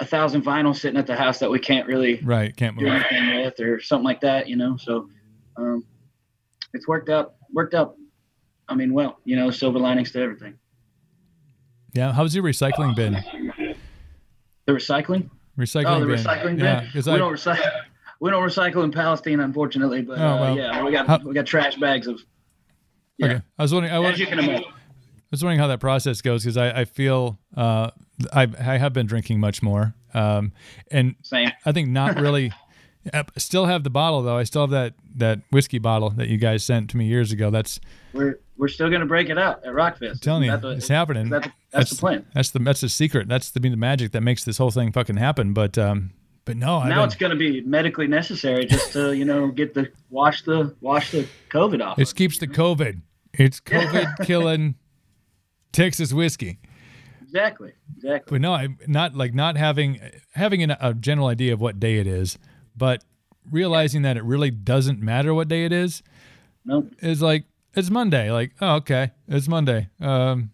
Speaker 5: a thousand vinyls sitting at the house that we can't really
Speaker 1: right can't
Speaker 5: do
Speaker 1: move
Speaker 5: anything with or something like that, you know. So um, it's worked out worked out. I mean, well, you know, silver linings to everything.
Speaker 1: yeah how's your recycling been
Speaker 5: The recycling.
Speaker 1: recycling
Speaker 5: Oh, the
Speaker 1: bin.
Speaker 5: recycling bin.
Speaker 1: yeah
Speaker 5: we
Speaker 1: i
Speaker 5: don't recycle. We don't recycle in Palestine, unfortunately. But
Speaker 1: Oh,
Speaker 5: uh, yeah, we got
Speaker 1: How-
Speaker 5: we got trash bags of. Yeah,
Speaker 1: okay i was wondering i was
Speaker 5: as you can imagine.
Speaker 1: I was wondering how that process goes because I, I feel uh, I, I have been drinking much more. Um, and
Speaker 5: Same.
Speaker 1: I think not really. I still have the bottle though. I still have that that whiskey bottle that you guys sent to me years ago. That's
Speaker 5: We're we're still gonna break it out at Rockfest.
Speaker 1: I'm telling you,
Speaker 5: the-
Speaker 1: it's happening.
Speaker 5: is that the- that's, the plan.
Speaker 1: That's the that's the secret. That's the, the magic that makes this whole thing fucking happen. But um, but no,
Speaker 5: Now it's gonna be medically necessary just to you know get the wash the wash the COVID off.
Speaker 1: it keeps the COVID. It's COVID killing Texas whiskey.
Speaker 5: exactly. Exactly.
Speaker 1: But no, I'm not like not having having an, a general idea of what day it is, but realizing that it really doesn't matter what day it is
Speaker 5: Nope.
Speaker 1: is like it's Monday. Like, oh, okay, it's Monday. Um,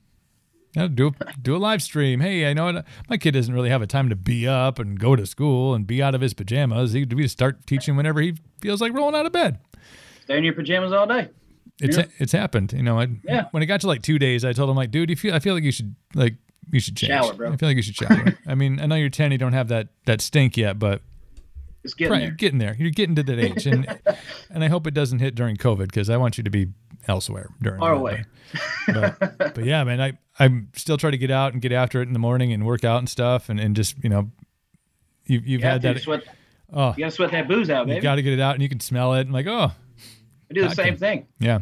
Speaker 1: yeah, do do a live stream. Hey, I know my kid doesn't really have a time to be up and go to school and be out of his pajamas. He we start teaching whenever he feels like rolling out of bed.
Speaker 5: Stay in your pajamas all day.
Speaker 1: It's
Speaker 5: Yeah.
Speaker 1: it's happened. You know, I,
Speaker 5: Yeah.
Speaker 1: when it got to like two days, I told him like, dude, you feel I feel like you should like you should change.
Speaker 5: Shower, bro.
Speaker 1: I feel like you should shower. I mean, I know you're ten, you don't have that that stink yet, but
Speaker 5: It's getting
Speaker 1: right,
Speaker 5: there.
Speaker 1: you're getting there. You're getting to that age, and and I hope it doesn't hit during COVID because I want you to be elsewhere during that,
Speaker 5: away.
Speaker 1: But, but, but yeah, man, I I'm still trying to get out and get after it in the morning and work out and stuff, and and just you know, you you've
Speaker 5: You,
Speaker 1: had that.
Speaker 5: sweat,
Speaker 1: Oh,
Speaker 5: you gotta sweat that booze out,
Speaker 1: you
Speaker 5: baby.
Speaker 1: got to get it out, and you can smell it. And like, oh,
Speaker 5: I do the
Speaker 1: I
Speaker 5: same
Speaker 1: can-
Speaker 5: thing.
Speaker 1: yeah.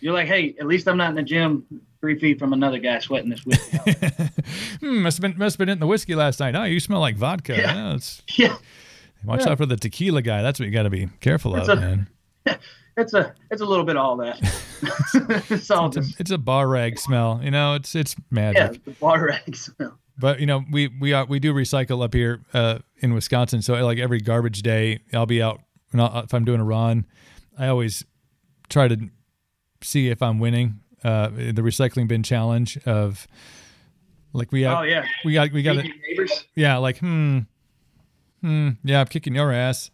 Speaker 5: You're like, hey, at least I'm not in the gym three feet from another guy sweating this whiskey.
Speaker 1: Hmm, must have been must have been in the whiskey last night. Oh, you smell like vodka.
Speaker 5: Yeah.
Speaker 1: Yeah, it's,
Speaker 5: yeah,
Speaker 1: watch
Speaker 5: Yeah.
Speaker 1: out for the tequila guy. That's what you got to be careful of,
Speaker 5: a-
Speaker 1: man.
Speaker 5: it's a it's a little bit of all that. it's all
Speaker 1: It's a, it's a bar rag smell. You know, it's it's magic.
Speaker 5: yeah, the bar rag smell.
Speaker 1: But you know, we we are we do recycle up here uh, in Wisconsin. So like every garbage day, I'll be out. And I'll, if I'm doing a run, I always try to see if I'm winning uh, the recycling bin challenge of like we have
Speaker 5: Oh yeah,
Speaker 1: we got we got it. Yeah, like hmm, hmm. Yeah, I'm kicking your ass.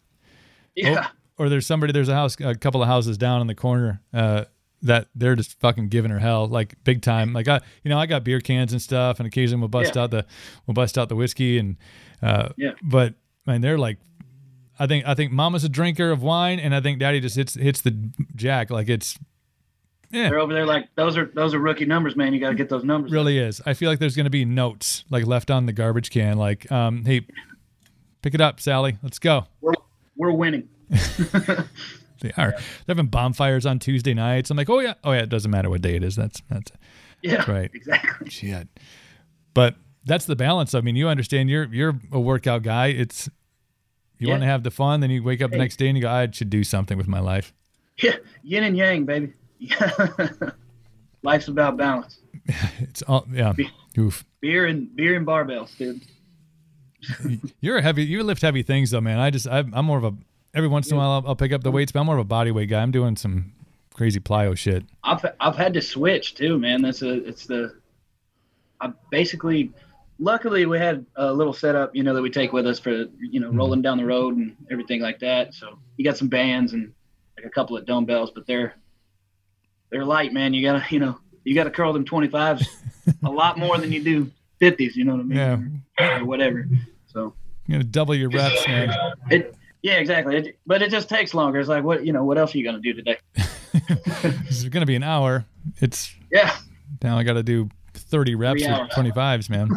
Speaker 5: Yeah,
Speaker 1: Or there's somebody. There's a house, a couple of houses down in the corner. Uh, that they're just fucking giving her hell, like big time. Like I, you know, I got beer cans and stuff, and occasionally we'll bust
Speaker 5: Yeah.
Speaker 1: out the, we'll bust out the whiskey, and, uh,
Speaker 5: Yeah.
Speaker 1: But man, they're like, I think I think Mama's a drinker of wine, and I think Daddy just hits hits the jack like it's yeah.
Speaker 5: they're over there like those are those are rookie numbers, man. You got to get those numbers.
Speaker 1: really is. I feel like there's gonna be notes like left on the garbage can, like, um, hey, pick it up, Sally, let's go.
Speaker 5: We're, we're winning.
Speaker 1: They are. They're having bonfires on Tuesday nights. I'm like, oh yeah, oh yeah. It doesn't matter what day it is. That's that's
Speaker 5: Yeah,
Speaker 1: right.
Speaker 5: Exactly.
Speaker 1: shit. But that's the balance. I mean, you understand. You're you're a workout guy. It's you
Speaker 5: Yeah.
Speaker 1: want to have the fun. Then you wake up the next day and you go, I should do something with my life.
Speaker 5: Yeah, yin and yang, baby. Life's about balance.
Speaker 1: It's all yeah. Oof.
Speaker 5: Beer and beer and barbells, dude.
Speaker 1: You're a heavy. You lift heavy things though, man. I just I'm, I'm more of a every once in a while I'll, I'll pick up the weights, but I'm more of a body weight guy. I'm doing some crazy plyo shit.
Speaker 5: I've I've had to switch too, man. That's a it's the I basically luckily we had a little setup, you know, that we take with us for you know mm-hmm. rolling down the road and everything like that. So you got some bands and like a couple of dumbbells, but they're they're light, man. You gotta you know you gotta curl them twenty fives a lot more than you do fifties. You know what I mean?
Speaker 1: Yeah.
Speaker 5: Or whatever.
Speaker 1: You're gonna double your reps, man.
Speaker 5: it yeah exactly. It, but it just takes longer. It's like what you know what else are you gonna do today?
Speaker 1: This is gonna be an hour. It's
Speaker 5: Yeah.
Speaker 1: now I got to do 30 reps with
Speaker 5: hours.
Speaker 1: 25s, man.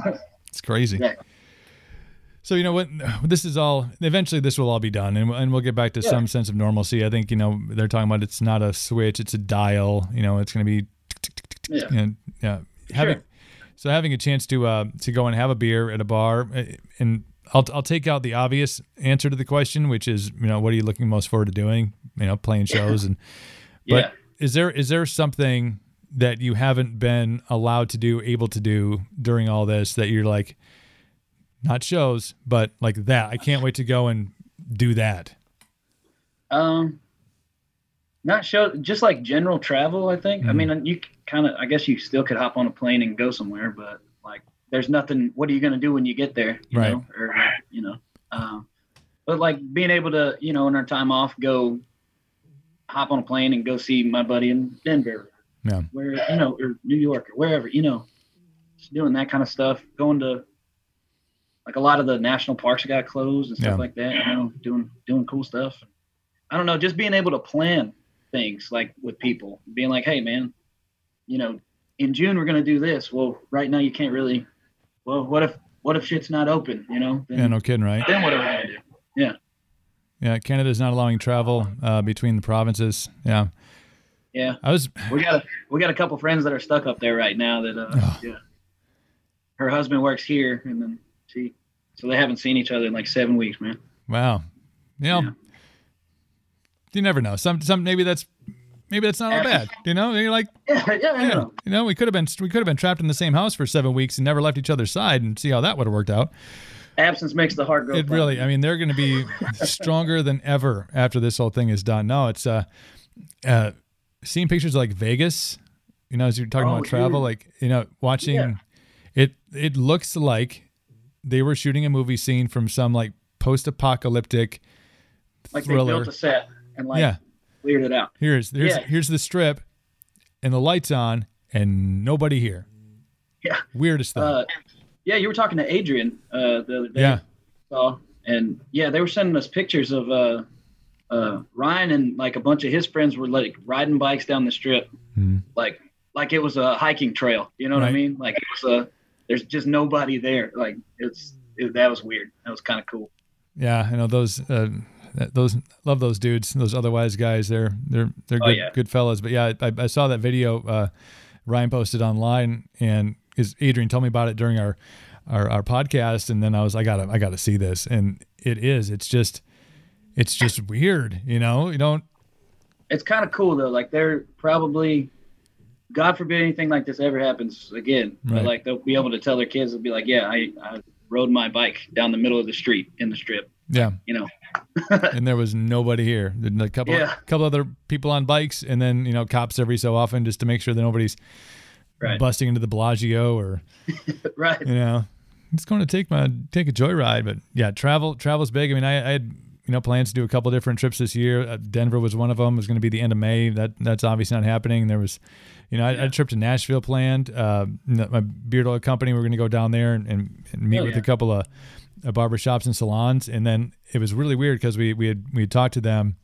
Speaker 1: It's crazy.
Speaker 5: Exactly.
Speaker 1: So you know what? This is all. Eventually, this will all be done, and, and we'll get back to
Speaker 5: Yeah.
Speaker 1: some sense of normalcy. I think you know they're talking about it's not a switch; it's a dial. You know, it's going to be,
Speaker 5: Yeah.
Speaker 1: and yeah, having
Speaker 5: Sure.
Speaker 1: so having a chance to uh to go and have a beer at a bar, uh, and I'll I'll take out the obvious answer to the question, which is you know what are you looking most forward to doing? You know, playing shows and. But
Speaker 5: Yeah.
Speaker 1: is there is there something that you haven't been allowed to do, able to do during all this that you're like, not shows, but like that? I can't wait to go and do that.
Speaker 5: Um, not show, just like general travel. I think. I
Speaker 1: Mhm.
Speaker 5: mean, you kind of. I guess you still could hop on a plane and go somewhere, but like, there's nothing. What are you gonna do when you get there? You
Speaker 1: Right.
Speaker 5: Know? Or you know, um, but like being able to, you know, in our time off, go hop on a plane and go see my buddy in Denver,
Speaker 1: Yeah.
Speaker 5: where you know, or New York or wherever, you know, just doing that kind of stuff. Going to like a lot of the national parks got closed and stuff
Speaker 1: Yeah.
Speaker 5: like that. You know, doing doing cool stuff. I don't know, just being able to plan things like with people, being like, hey man, you know, in June we're gonna do this. Well, right now you can't really. Well, what if what if shit's not open? You know, then,
Speaker 1: Yeah, no kidding, right?
Speaker 5: then what are we gonna do?
Speaker 1: Yeah. Yeah, Canada's not allowing travel uh, between the provinces. Yeah,
Speaker 5: Yeah,
Speaker 1: I was.
Speaker 5: we got a we got a couple friends that are stuck up there right now. That uh,
Speaker 1: Oh.
Speaker 5: yeah, her husband works here, and then she, so they haven't seen each other in like seven weeks, man.
Speaker 1: Wow. You know,
Speaker 5: Yeah.
Speaker 1: you never know. Some some maybe that's maybe that's not all bad. You know, you're like,
Speaker 5: Yeah, yeah, I
Speaker 1: yeah,
Speaker 5: know.
Speaker 1: you know, we could have been we could have been trapped in the same house for seven weeks and never left each other's side and see how that would have worked out.
Speaker 5: Absence makes the heart grow.
Speaker 1: It really, I mean, they're going to be stronger than ever after this whole thing is done. No, it's uh, uh, seeing pictures of like Vegas, you know, as you're talking
Speaker 5: Oh,
Speaker 1: about travel,
Speaker 5: dude.
Speaker 1: like you know, watching
Speaker 5: Yeah.
Speaker 1: it. It looks like they were shooting a movie scene from some like post-apocalyptic
Speaker 5: Like
Speaker 1: thriller.
Speaker 5: they built a set and like
Speaker 1: yeah,
Speaker 5: cleared it out.
Speaker 1: here's here's
Speaker 5: Yeah.
Speaker 1: here's the strip, and the lights on, and nobody here.
Speaker 5: Yeah.
Speaker 1: Weirdest thing.
Speaker 5: Uh, yeah, you were talking to Adrian uh, the other day.
Speaker 1: yeah,
Speaker 5: saw, and yeah, they were sending us pictures of uh, uh, Ryan and like a bunch of his friends were like riding bikes down the strip, like like it was a hiking trail. You know what I mean? Like it was a there's just nobody there. Like it's it, that was weird. That was kind of cool.
Speaker 1: yeah. I know those. Uh, that- those love those dudes. Those otherwise guys. They're they're they're
Speaker 5: Oh,
Speaker 1: good
Speaker 5: yeah.
Speaker 1: good fellas. But yeah, I, I saw that video uh, Ryan posted online, and is Adrian told me about it during our, our our podcast, and then I was I gotta I gotta see this, and it is. It's just it's just weird. You know, you don't.
Speaker 5: It's kind of cool though. Like they're probably. God forbid anything like this ever happens again.
Speaker 1: Right.
Speaker 5: But like they'll be able to tell their kids, they'll be like, "Yeah, I, I rode my bike down the middle of the street in the strip."
Speaker 1: Yeah,
Speaker 5: You know,
Speaker 1: and there was nobody here. A couple,
Speaker 5: Yeah.
Speaker 1: couple other people on bikes, and then you know cops every so often just to make sure that nobody's
Speaker 5: right?
Speaker 1: busting into the Bellagio or
Speaker 5: right.
Speaker 1: you know, it's going to take my take a joyride. But yeah, travel travel's big. I mean, I, I had you know plans to do a couple different trips this year. Uh, Denver was one of them. It was going to be the end of May. That that's obviously not happening. There was, you know, I, I had a trip to Nashville planned. Uh, my beard oil company. We are going to go down there and, and, and meet
Speaker 5: Oh,
Speaker 1: with
Speaker 5: yeah.
Speaker 1: a couple of uh, barber shops and salons. And then it was really weird because we we had we had talked to them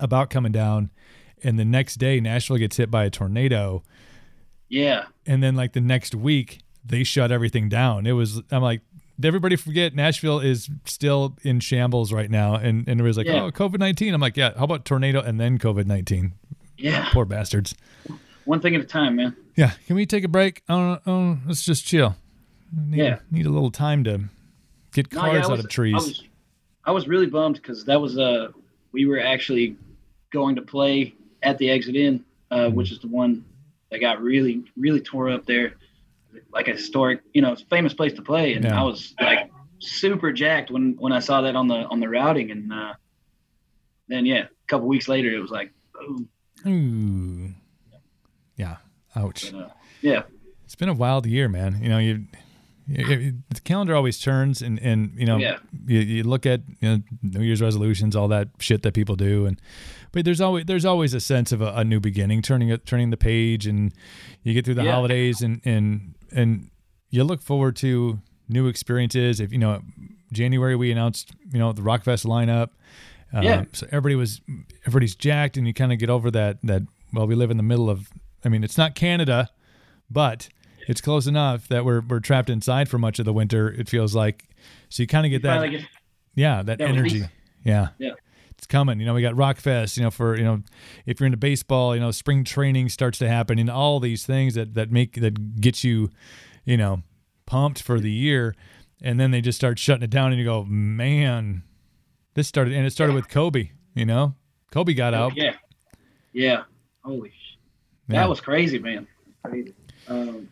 Speaker 1: about coming down, and the next day Nashville gets hit by a tornado
Speaker 5: Yeah.
Speaker 1: and then like the next week they shut everything down. It was I'm like did everybody forget Nashville is still in shambles right now and and it was like
Speaker 5: Yeah.
Speaker 1: oh COVID-19. I'm like yeah, how about tornado and then COVID-19?
Speaker 5: Yeah.
Speaker 1: Poor bastards.
Speaker 5: One thing at a time, man.
Speaker 1: Yeah, can we take a break? Oh, oh let's just chill. Need,
Speaker 5: Yeah.
Speaker 1: need a little time to get
Speaker 5: No,
Speaker 1: cars
Speaker 5: yeah, I
Speaker 1: out
Speaker 5: was-
Speaker 1: of trees.
Speaker 5: I was, I was really bummed because that was uh we were actually going to play at the Exit Inn, uh,
Speaker 1: Mm-hmm.
Speaker 5: which is the one that got really really tore up there, like a historic, you know, famous place to play, and
Speaker 1: Yeah.
Speaker 5: I was like super jacked when when I saw that on the on the routing, and uh, then yeah, a couple weeks later it was like, oh,
Speaker 1: Ooh. Yeah. Ouch.
Speaker 5: but, uh, yeah,
Speaker 1: It's been a wild year, man. You know, you- the calendar always turns, and and you know,
Speaker 5: Yeah.
Speaker 1: you, you look at you know New Year's resolutions, all that shit that people do, and but there's always there's always a sense of a, a new beginning, turning turning the page, and you get through the
Speaker 5: Yeah.
Speaker 1: holidays, and and and you look forward to new experiences. If you know, January we announced you know the Rockfest lineup. Um,
Speaker 5: Yeah.
Speaker 1: So everybody was everybody's jacked, and you kind of get over that that. Well, we live in the middle of. I mean, it's not Canada, but it's close enough that we're we're trapped inside for much of the winter. It feels like, so you kind of get that,
Speaker 5: get-
Speaker 1: yeah, that
Speaker 5: that
Speaker 1: energy, yeah,
Speaker 5: yeah.
Speaker 1: it's coming. You know, we got Rockfest. You know, for you know, if you're into baseball, you know, spring training starts to happen, and all these things that that make that get you, you know, pumped for the year, and then they just start shutting it down, and you go, man, this started, and it started with Kobe. You know, Kobe got out.
Speaker 5: Yeah. Yeah. Holy sh-
Speaker 1: Yeah.
Speaker 5: That was crazy, man. Crazy. Um.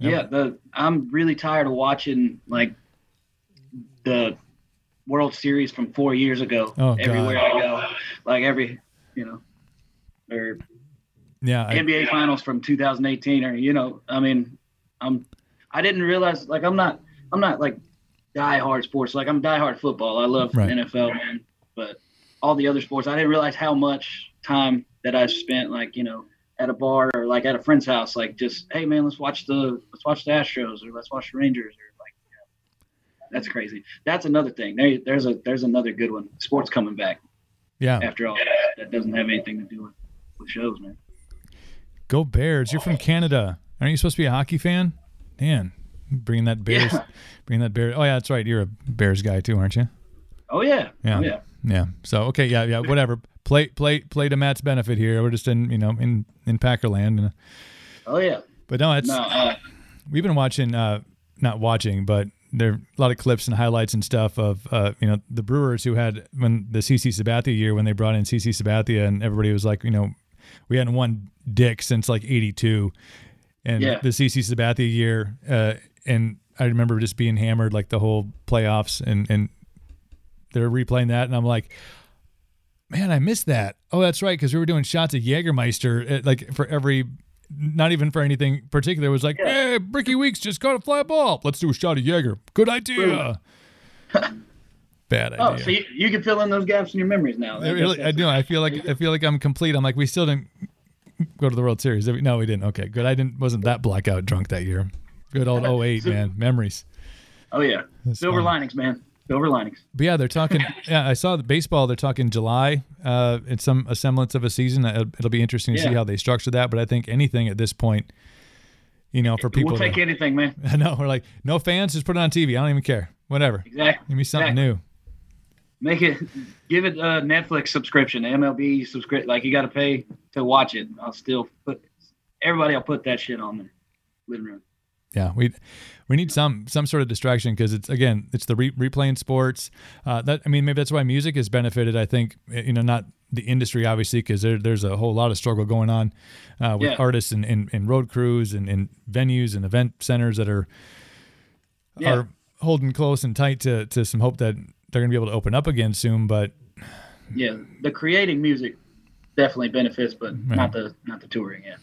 Speaker 5: Yeah, the I'm really tired of watching like the World Series from four years ago.
Speaker 1: Oh, God.
Speaker 5: everywhere I go, like every, you know, or
Speaker 1: Yeah, I-
Speaker 5: NBA Finals from 2018, or you know, I mean, I'm I didn't realize like I'm not I'm not like diehard sports. Like I'm diehard football. I love
Speaker 1: Right.
Speaker 5: NFL, man. But all the other sports, I didn't realize how much time that I spent like you know at a bar or like at a friend's house, like just hey man, let's watch the let's watch the Astros or let's watch the Rangers or like. know, That's crazy. That's another thing. There, there's a there's another good one. Sports coming back
Speaker 1: yeah.
Speaker 5: after all. That doesn't have anything to do with, with shows, man.
Speaker 1: Go Bears! You're from Canada. Aren't you supposed to be a hockey fan? Man, bringing that Bears,
Speaker 5: Yeah.
Speaker 1: bringing that Bears. Oh yeah, that's right. You're a Bears guy too, aren't you?
Speaker 5: Oh yeah.
Speaker 1: Yeah.
Speaker 5: Oh, yeah.
Speaker 1: Yeah. So okay, yeah, yeah, whatever. Play, play, play to Matt's benefit here. We're just in, you know, in in Packerland. And,
Speaker 5: Oh yeah.
Speaker 1: but no, it's
Speaker 5: No. Uh,
Speaker 1: we've been watching, uh, not watching, but there are a lot of clips and highlights and stuff of, uh, you know, the Brewers who had when the CC Sabathia year when they brought in CC Sabathia and everybody was like, you know, we hadn't won dick since like '82, and
Speaker 5: Yeah.
Speaker 1: the CC Sabathia year, uh, and I remember just being hammered like the whole playoffs and and they're replaying that and I'm like Man, I missed that. Oh, that's right, because we were doing shots of Jägermeister, uh, like for every, not even for anything particular. It was like, hey, Rickie Weeks just caught a fly ball. Let's do a shot of Jaeger. Good idea. Bad idea.
Speaker 5: Oh, so you, you can fill in those gaps in your memories now.
Speaker 1: I really, I do. I feel like I feel like I'm complete. I'm like, we still didn't go to the World Series. No, we didn't. Okay, good. I didn't. Wasn't that blackout drunk that year? Good old 08, man. Memories.
Speaker 5: Oh yeah, silver
Speaker 1: fun.
Speaker 5: linings, man. Silver linings.
Speaker 1: But yeah, they're talking. yeah, I saw the baseball. They're talking July. Uh, it's some a semblance of a season. It'll, it'll be interesting to see how they structure that. But I think anything at this point, you know, for people,
Speaker 5: we'll take
Speaker 1: to,
Speaker 5: anything, man.
Speaker 1: I know we're like, no fans, just put it on TV. I don't even care. Whatever.
Speaker 5: Exactly.
Speaker 1: Give me something
Speaker 5: Exactly.
Speaker 1: new.
Speaker 5: Make it, give it a Netflix subscription, MLB subscription. Like you got to pay to watch it. I'll still put everybody. I'll put that shit on the living room.
Speaker 1: Yeah, we we need some some sort of distraction because it's again it's the re- replaying sports. Uh, that I mean maybe that's why music has benefited. I think eh, you know not the industry obviously because there, there's a whole lot of struggle going on uh, with
Speaker 5: Yeah.
Speaker 1: artists and, and, and road crews and, and venues and event centers that are
Speaker 5: Yeah.
Speaker 1: are holding close and tight to to some hope that they're going to be able to open up again soon. But
Speaker 5: Yeah, the creating music definitely benefits, but not the not the touring. Yeah,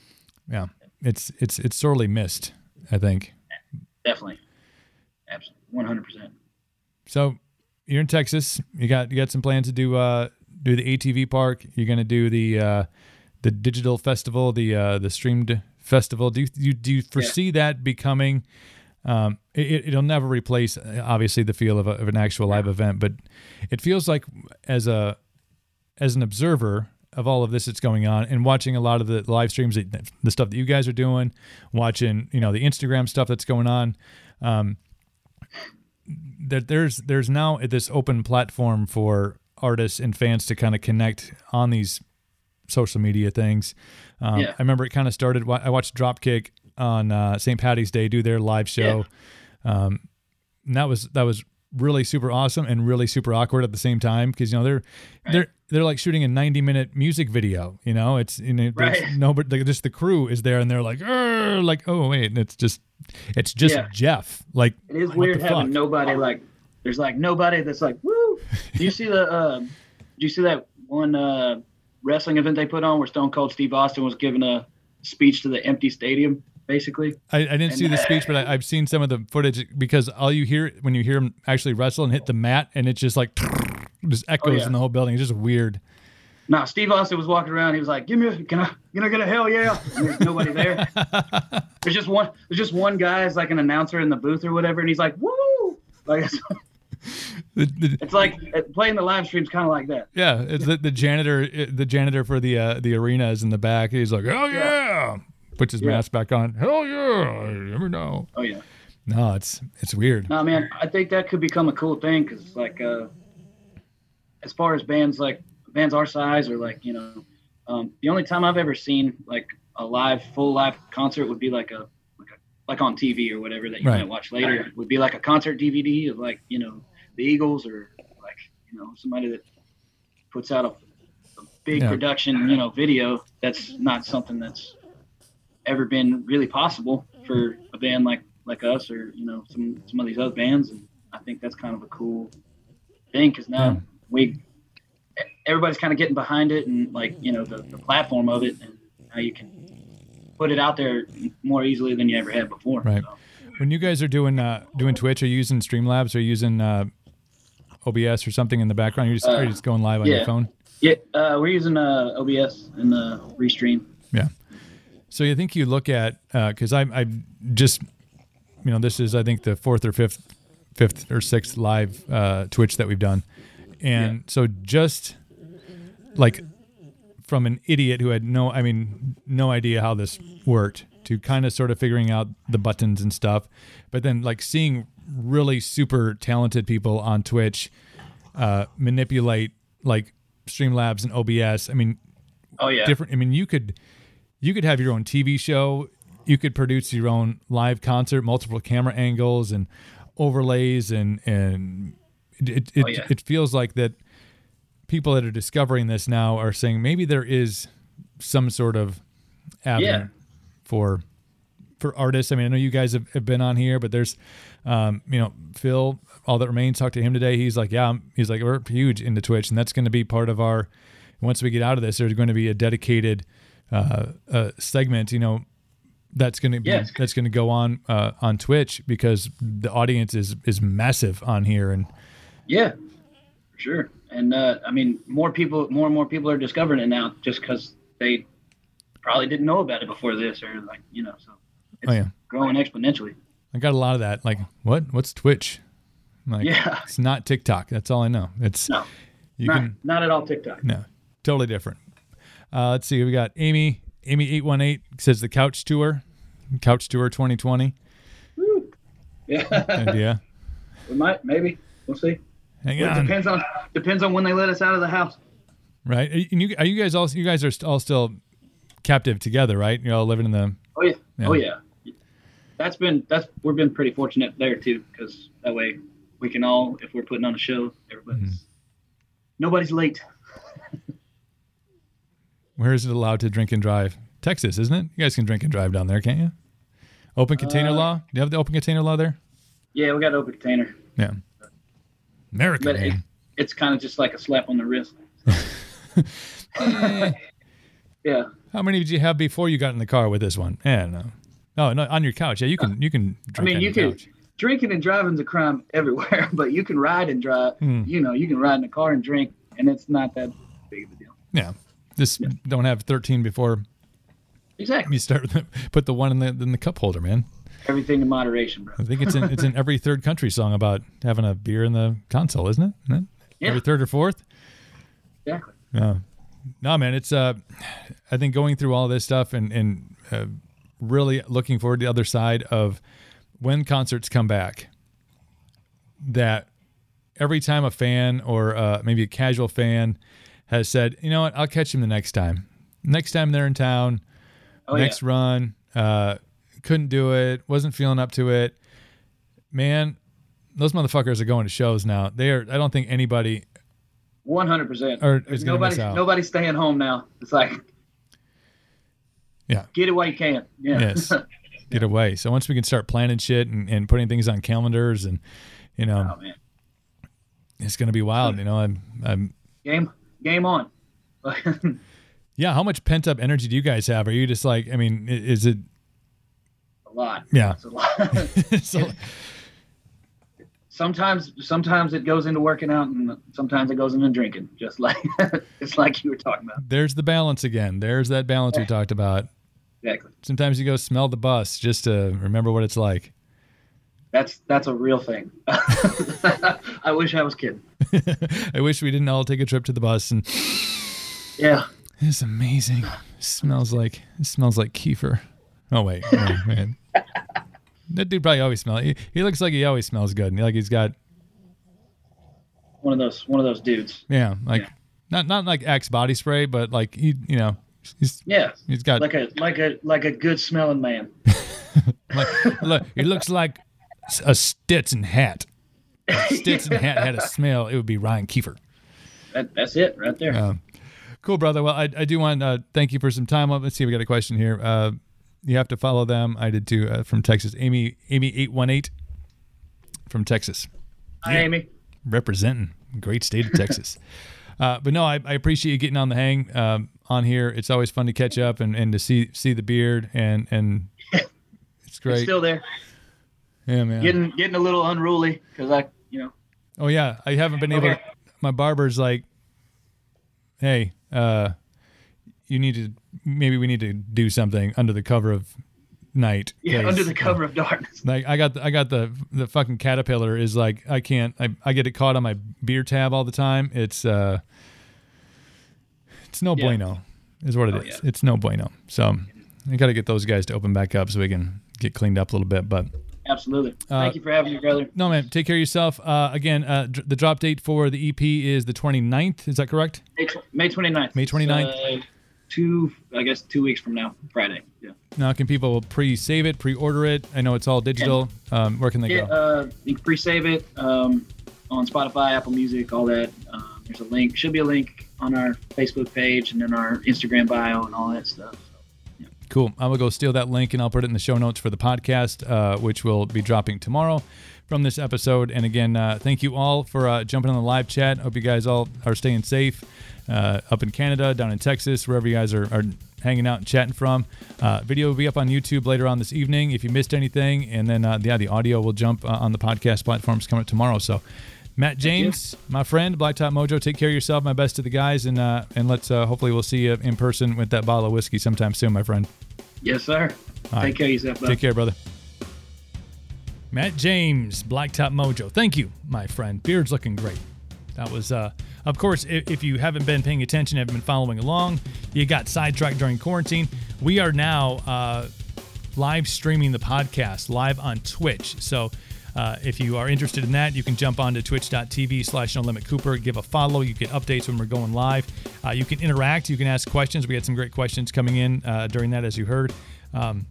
Speaker 1: yeah, it's it's it's sorely missed. I think.
Speaker 5: Definitely, absolutely, one hundred percent.
Speaker 1: So you're in Texas. You got you got some plans to do uh do the ATV park. You're gonna do the uh the digital festival, the uh the streamed festival. Do you you do you foresee that becoming um it, it'll never replace uh, obviously the feel of, a, of an actual live event, but it feels like as a as an observer of all of this that's going on and watching a lot of the live streams the stuff that you guys are doing watching you know the instagram stuff that's going on um, that there's there's now this open platform for artists and fans to kind of connect on these social media things. Um,
Speaker 5: Yeah.
Speaker 1: I remember it kind of started. I watched Dropkick on uh, St. Patty's Day do their live show. Um, and that was that was really super awesome and really super awkward at the same time because you know they're they're they're like shooting a 90 minute music video you know it's you know there's
Speaker 5: Right.
Speaker 1: no but like, just the crew is there and they're like like oh wait and it's just it's just
Speaker 5: Yeah.
Speaker 1: jeff like
Speaker 5: It is weird having
Speaker 1: fuck?
Speaker 5: nobody like. There's like nobody that's like woo. Do you see the? Uh, do you see that one uh, wrestling event they put on where Stone Cold Steve Austin was giving a speech to the empty stadium, basically?
Speaker 1: I, I didn't see the speech, but I, I've seen some of the footage because all you hear when you hear him actually wrestle and hit the mat, and it's just like just echoes
Speaker 5: Oh, yeah.
Speaker 1: in the whole building. It's just weird.
Speaker 5: Nah, Steve Austin was walking around. He was like, "Give me, a, can I, can I get a hell yeah?" And there's nobody there. there's just one. There's just one guy, is like an announcer in the booth or whatever, and he's like, "Woo!" Like it's,
Speaker 1: The- the-
Speaker 5: it's like playing the live stream's kind of like that.
Speaker 1: yeah, it's the, the janitor. The janitor for the uh, the arena is in the back. He's like, "Oh yeah," puts his
Speaker 5: Yeah.
Speaker 1: mask back on. Hell yeah! You never know.
Speaker 5: Oh yeah.
Speaker 1: No, it's it's weird.
Speaker 5: No, man, I think that could become a cool thing because, like, uh, as far as bands like bands our size or like you know, um, the only time I've ever seen like a live full live concert would be like a like a like on TV or whatever that you
Speaker 1: Right.
Speaker 5: might watch later would be like a concert DVD of like you know the Eagles or like you know somebody that puts out a, a big
Speaker 1: Yeah.
Speaker 5: production you know video. That's not something that's ever been really possible for a band like like us or you know some some of these other bands and i think that's kind of a cool thing because now
Speaker 1: Yeah.
Speaker 5: we everybody's kind of getting behind it and like you know the, the platform of it and how you can put it out there more easily than you ever had before
Speaker 1: Right.
Speaker 5: So,
Speaker 1: When you guys are doing uh, doing Twitch, are you using Streamlabs? You using uh, OBS or something in the background? You're just, are you just going live on your phone?
Speaker 5: yeah uh, we're using uh, obs and the restream
Speaker 1: Yeah. So you think you look at because I I just you know this is I think the fourth or fifth fifth or sixth live uh, Twitch that we've done, and so just like from an idiot who had no I mean no idea how this worked to kind of sort of figuring out the buttons and stuff, but then like seeing really super talented people on Twitch uh, manipulate like Streamlabs and OBS. I mean,
Speaker 5: oh yeah
Speaker 1: different. I mean, you could you could have your own TV show. You could produce your own live concert, multiple camera angles and overlays, and and it it,
Speaker 5: Oh, yeah.
Speaker 1: it feels like that people that are discovering this now are saying maybe there is some sort of avenue
Speaker 5: Yeah.
Speaker 1: for for artists. I mean, I know you guys have, have been on here, but there's, um, you know, Phil, all that remains. Talked to him today. He's like, yeah, I'm- he's like, we're huge into Twitch, and that's going to be part of our. Once we get out of this, there's going to be a dedicated uh, uh, segment. You know, that's going to be
Speaker 5: Yes.
Speaker 1: that's going to go on uh, on Twitch because the audience is is massive on here, and
Speaker 5: Yeah, for sure. And uh, I mean, more people, more and more people are discovering it now, just because they probably didn't know about it before this, or like you know, so it's
Speaker 1: Oh, yeah.
Speaker 5: growing exponentially.
Speaker 1: I got a lot of that. Like, what? What's Twitch? Like,
Speaker 5: Yeah.
Speaker 1: it's not TikTok. That's all I know. It's
Speaker 5: No,
Speaker 1: you
Speaker 5: not
Speaker 1: can
Speaker 5: not at all TikTok.
Speaker 1: no, totally different. Uh, let's see. We got Amy. Amy eight one eight says the Couch Tour, Couch Tour 2020.
Speaker 5: Yeah,
Speaker 1: Idea.
Speaker 5: we might, maybe, we'll see.
Speaker 1: Hang
Speaker 5: It
Speaker 1: on.
Speaker 5: depends on depends on when they let us out of the house.
Speaker 1: Right? And you, are you guys all? You guys are all still captive together, right? You're all living in the.
Speaker 5: Oh yeah.
Speaker 1: Yeah.
Speaker 5: Oh yeah. That's been that's we've been pretty fortunate there too, because that way we can all, if we're putting on a show, everybody's
Speaker 1: Mm-hmm.
Speaker 5: nobody's late.
Speaker 1: Where is it allowed to drink and drive? Texas, isn't it? You guys can drink and drive down there, can't you? Open container
Speaker 5: Uh,
Speaker 1: law. Do you have the open container law there?
Speaker 5: Yeah, we got open container,
Speaker 1: Yeah. America,
Speaker 5: but it, it's kind of just like a slap on the wrist. Yeah.
Speaker 1: How many did you have before you got in the car with this one? Yeah, no. Oh, no, on your couch. Yeah, you can you can drink
Speaker 5: I mean, you can
Speaker 1: couch.
Speaker 5: drinking and driving's a crime everywhere, but you can ride and drive.
Speaker 1: Hmm.
Speaker 5: You know, you can ride in a car and drink, and it's not that big of a deal.
Speaker 1: Yeah. Just don't have 13 before
Speaker 5: Exactly.
Speaker 1: you start with the, put the one in the in the cup holder, man.
Speaker 5: Everything in moderation, bro.
Speaker 1: I think it's in it's in every third country song about having a beer in the console, isn't it? Isn't it?
Speaker 5: Yeah.
Speaker 1: Every third or fourth?
Speaker 5: Exactly.
Speaker 1: Yeah. No, man, it's uh I think going through all this stuff and and uh, really looking forward to the other side of when concerts come back that every time a fan or uh, maybe a casual fan has said, "You know what? I'll catch him the next time. Next time they're in town,
Speaker 5: Oh
Speaker 1: next
Speaker 5: yeah.
Speaker 1: run, uh couldn't do it, wasn't feeling up to it." Man, those motherfuckers are going to shows now. They are I don't think anybody
Speaker 5: One hundred percent.
Speaker 1: Or is
Speaker 5: Nobody,
Speaker 1: out.
Speaker 5: nobody's staying home now. It's like
Speaker 1: Yeah.
Speaker 5: get away can. Yeah.
Speaker 1: yes get away so once we can start planning shit and, and putting things on calendars and you know
Speaker 5: oh
Speaker 1: it's gonna be wild you know i'm i'm
Speaker 5: Game game on.
Speaker 1: yeah how much pent up energy do you guys have are you just like i mean is it
Speaker 5: a lot.
Speaker 1: Yeah.
Speaker 5: It's a lot.
Speaker 1: so,
Speaker 5: sometimes sometimes it goes into working out and sometimes it goes into drinking. Just like it's like you were talking about.
Speaker 1: there's the balance again there's that balance we talked about
Speaker 5: Exactly.
Speaker 1: sometimes you go smell the bus just to remember what it's like
Speaker 5: That's that's a real thing. I wish I was kidding.
Speaker 1: i wish we didn't all take a trip to the bus and
Speaker 5: Yeah.
Speaker 1: it's amazing it smells like it smells like Kiefer oh wait oh, man that dude probably always smells he, he looks like he always smells good like he's got
Speaker 5: One of those one of those dudes.
Speaker 1: Yeah, like
Speaker 5: Yeah.
Speaker 1: not not like Axe body spray, but like he, you know, he's
Speaker 5: Yeah.
Speaker 1: he's got
Speaker 5: Like a like a like a good smelling man.
Speaker 1: like look, he looks like a Stetson hat. If Stetson hat had a smell, it would be Ryan Kiefer.
Speaker 5: That, that's it right there.
Speaker 1: Um, cool, brother. Well, I, I do want to uh, thank you for some time. Let's see, we got a question here. Uh, you have to follow them. I did too. Uh, from Texas, Amy Amy eight one eight from Texas.
Speaker 5: Hi, Amy.
Speaker 1: representing great state of Texas. Uh, but no, I, I appreciate you getting on the hang um, on here. It's always fun to catch up and, and to see see the beard and and it's
Speaker 5: It's
Speaker 1: great.
Speaker 5: still there.
Speaker 1: Yeah, man.
Speaker 5: Getting getting a little unruly because I you know
Speaker 1: oh yeah, I haven't been able.
Speaker 5: Okay.
Speaker 1: to My barber's like, hey, uh, you need to maybe we need to do something under the cover of night.
Speaker 5: yeah under the cover of darkness.
Speaker 1: Like I got the, I got the the fucking caterpillar is like I can't I, I get it caught on my beer tab all the time. It's uh it's no
Speaker 5: Yeah.
Speaker 1: bueno is what it is.
Speaker 5: Oh, yeah.
Speaker 1: It's no bueno. So I got to get those guys to open back up so we can get cleaned up a little bit. But
Speaker 5: Absolutely.
Speaker 1: Uh,
Speaker 5: Thank you for having me, brother.
Speaker 1: no man, take care of yourself. Uh, again, uh, the drop date for the EP is the 29th. Is that correct?
Speaker 5: May, tw- May 29th.
Speaker 1: May 29th.
Speaker 5: Uh, two, I guess, two weeks from now, Friday. Yeah.
Speaker 1: Now can people pre-save it, pre-order it? I know it's all digital. Um, where can they
Speaker 5: Yeah,
Speaker 1: go?
Speaker 5: uh, you can pre-save it um, on Spotify, Apple Music, all that. Um, there's a link. Should be a link on our Facebook page and then our Instagram bio and all that stuff.
Speaker 1: Cool. I'm gonna go steal that link and I'll put it in the show notes for the podcast, uh, which will be dropping tomorrow from this episode. And again, uh, thank you all for uh, jumping on the live chat. Hope you guys all are staying safe uh, up in Canada, down in Texas, wherever you guys are, are hanging out and chatting from. Uh, video will be up on YouTube later on this evening if you missed anything, and then uh, yeah, the audio will jump on the podcast platforms coming up tomorrow. So. Matt James, my friend, Blacktop Mojo. Take care of yourself. My best to the guys, and uh, and let's uh, hopefully we'll see you in person with that bottle of whiskey sometime soon, my friend.
Speaker 5: Yes, sir.
Speaker 1: All right.
Speaker 5: Take care of yourself. bud.
Speaker 1: Take care, brother. Matt James, Blacktop Mojo. Thank you, my friend. Beard's looking great. That was, uh, of course, if, if you haven't been paying attention, haven't been following along, you got sidetracked during quarantine. We are now uh, live streaming the podcast live on Twitch. So uh, if you are interested in that, you can jump on to twitch.tv slash no limit Cooper, give a follow. You get updates when we're going live. Uh, you can interact, you can ask questions. We had some great questions coming in uh, during that, as you heard. Um,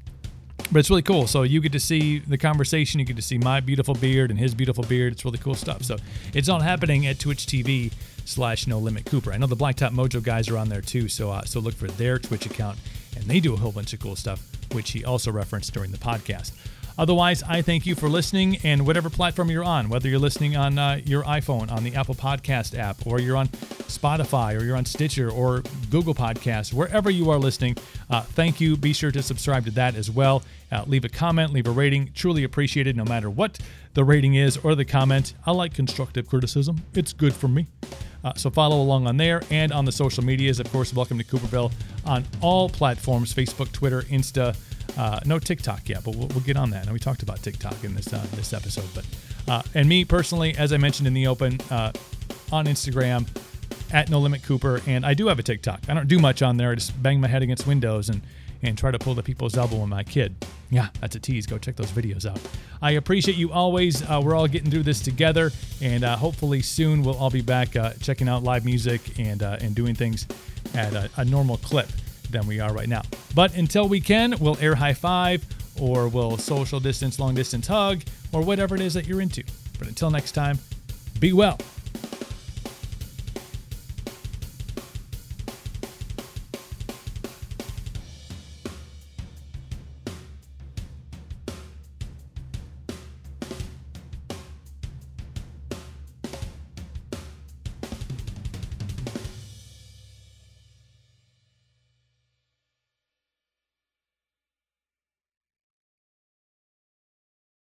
Speaker 1: but it's really cool. So you get to see the conversation. You get to see my beautiful beard and his beautiful beard. It's really cool stuff. So it's all happening at Twitch TV slash No Limit Cooper. I know the Blacktop Mojo guys are on there too. So uh, so look for their Twitch account, and they do a whole bunch of cool stuff, which he also referenced during the podcast. Otherwise, I thank you for listening and whatever platform you're on, whether you're listening on uh, your iPhone, on the Apple Podcast app, or you're on Spotify, or you're on Stitcher, or Google Podcasts, wherever you are listening, uh, thank you. Be sure to subscribe to that as well. Uh, leave a comment, leave a rating. Truly appreciated no matter what the rating is or the comment. I like constructive criticism, it's good for me. Uh, so follow along on there and on the social medias. Of course, welcome to Cooperville on all platforms Facebook, Twitter, Insta. Uh, no TikTok yet, but we'll, we'll get on that. And we talked about TikTok in this uh, this episode. But uh, and me personally, as I mentioned in the open, uh, on Instagram at No Limit Cooper, and I do have a TikTok. I don't do much on there. I just bang my head against windows and and try to pull the people's elbow with my kid. Yeah, that's a tease. Go check those videos out. I appreciate you always. Uh, we're all getting through this together, and uh, hopefully soon we'll all be back checking out live music and and doing things at a, a normal clip than we are right now. But until we can, we'll air high five or we'll social distance, long distance hug, or whatever it is that you're into. But until next time, be well.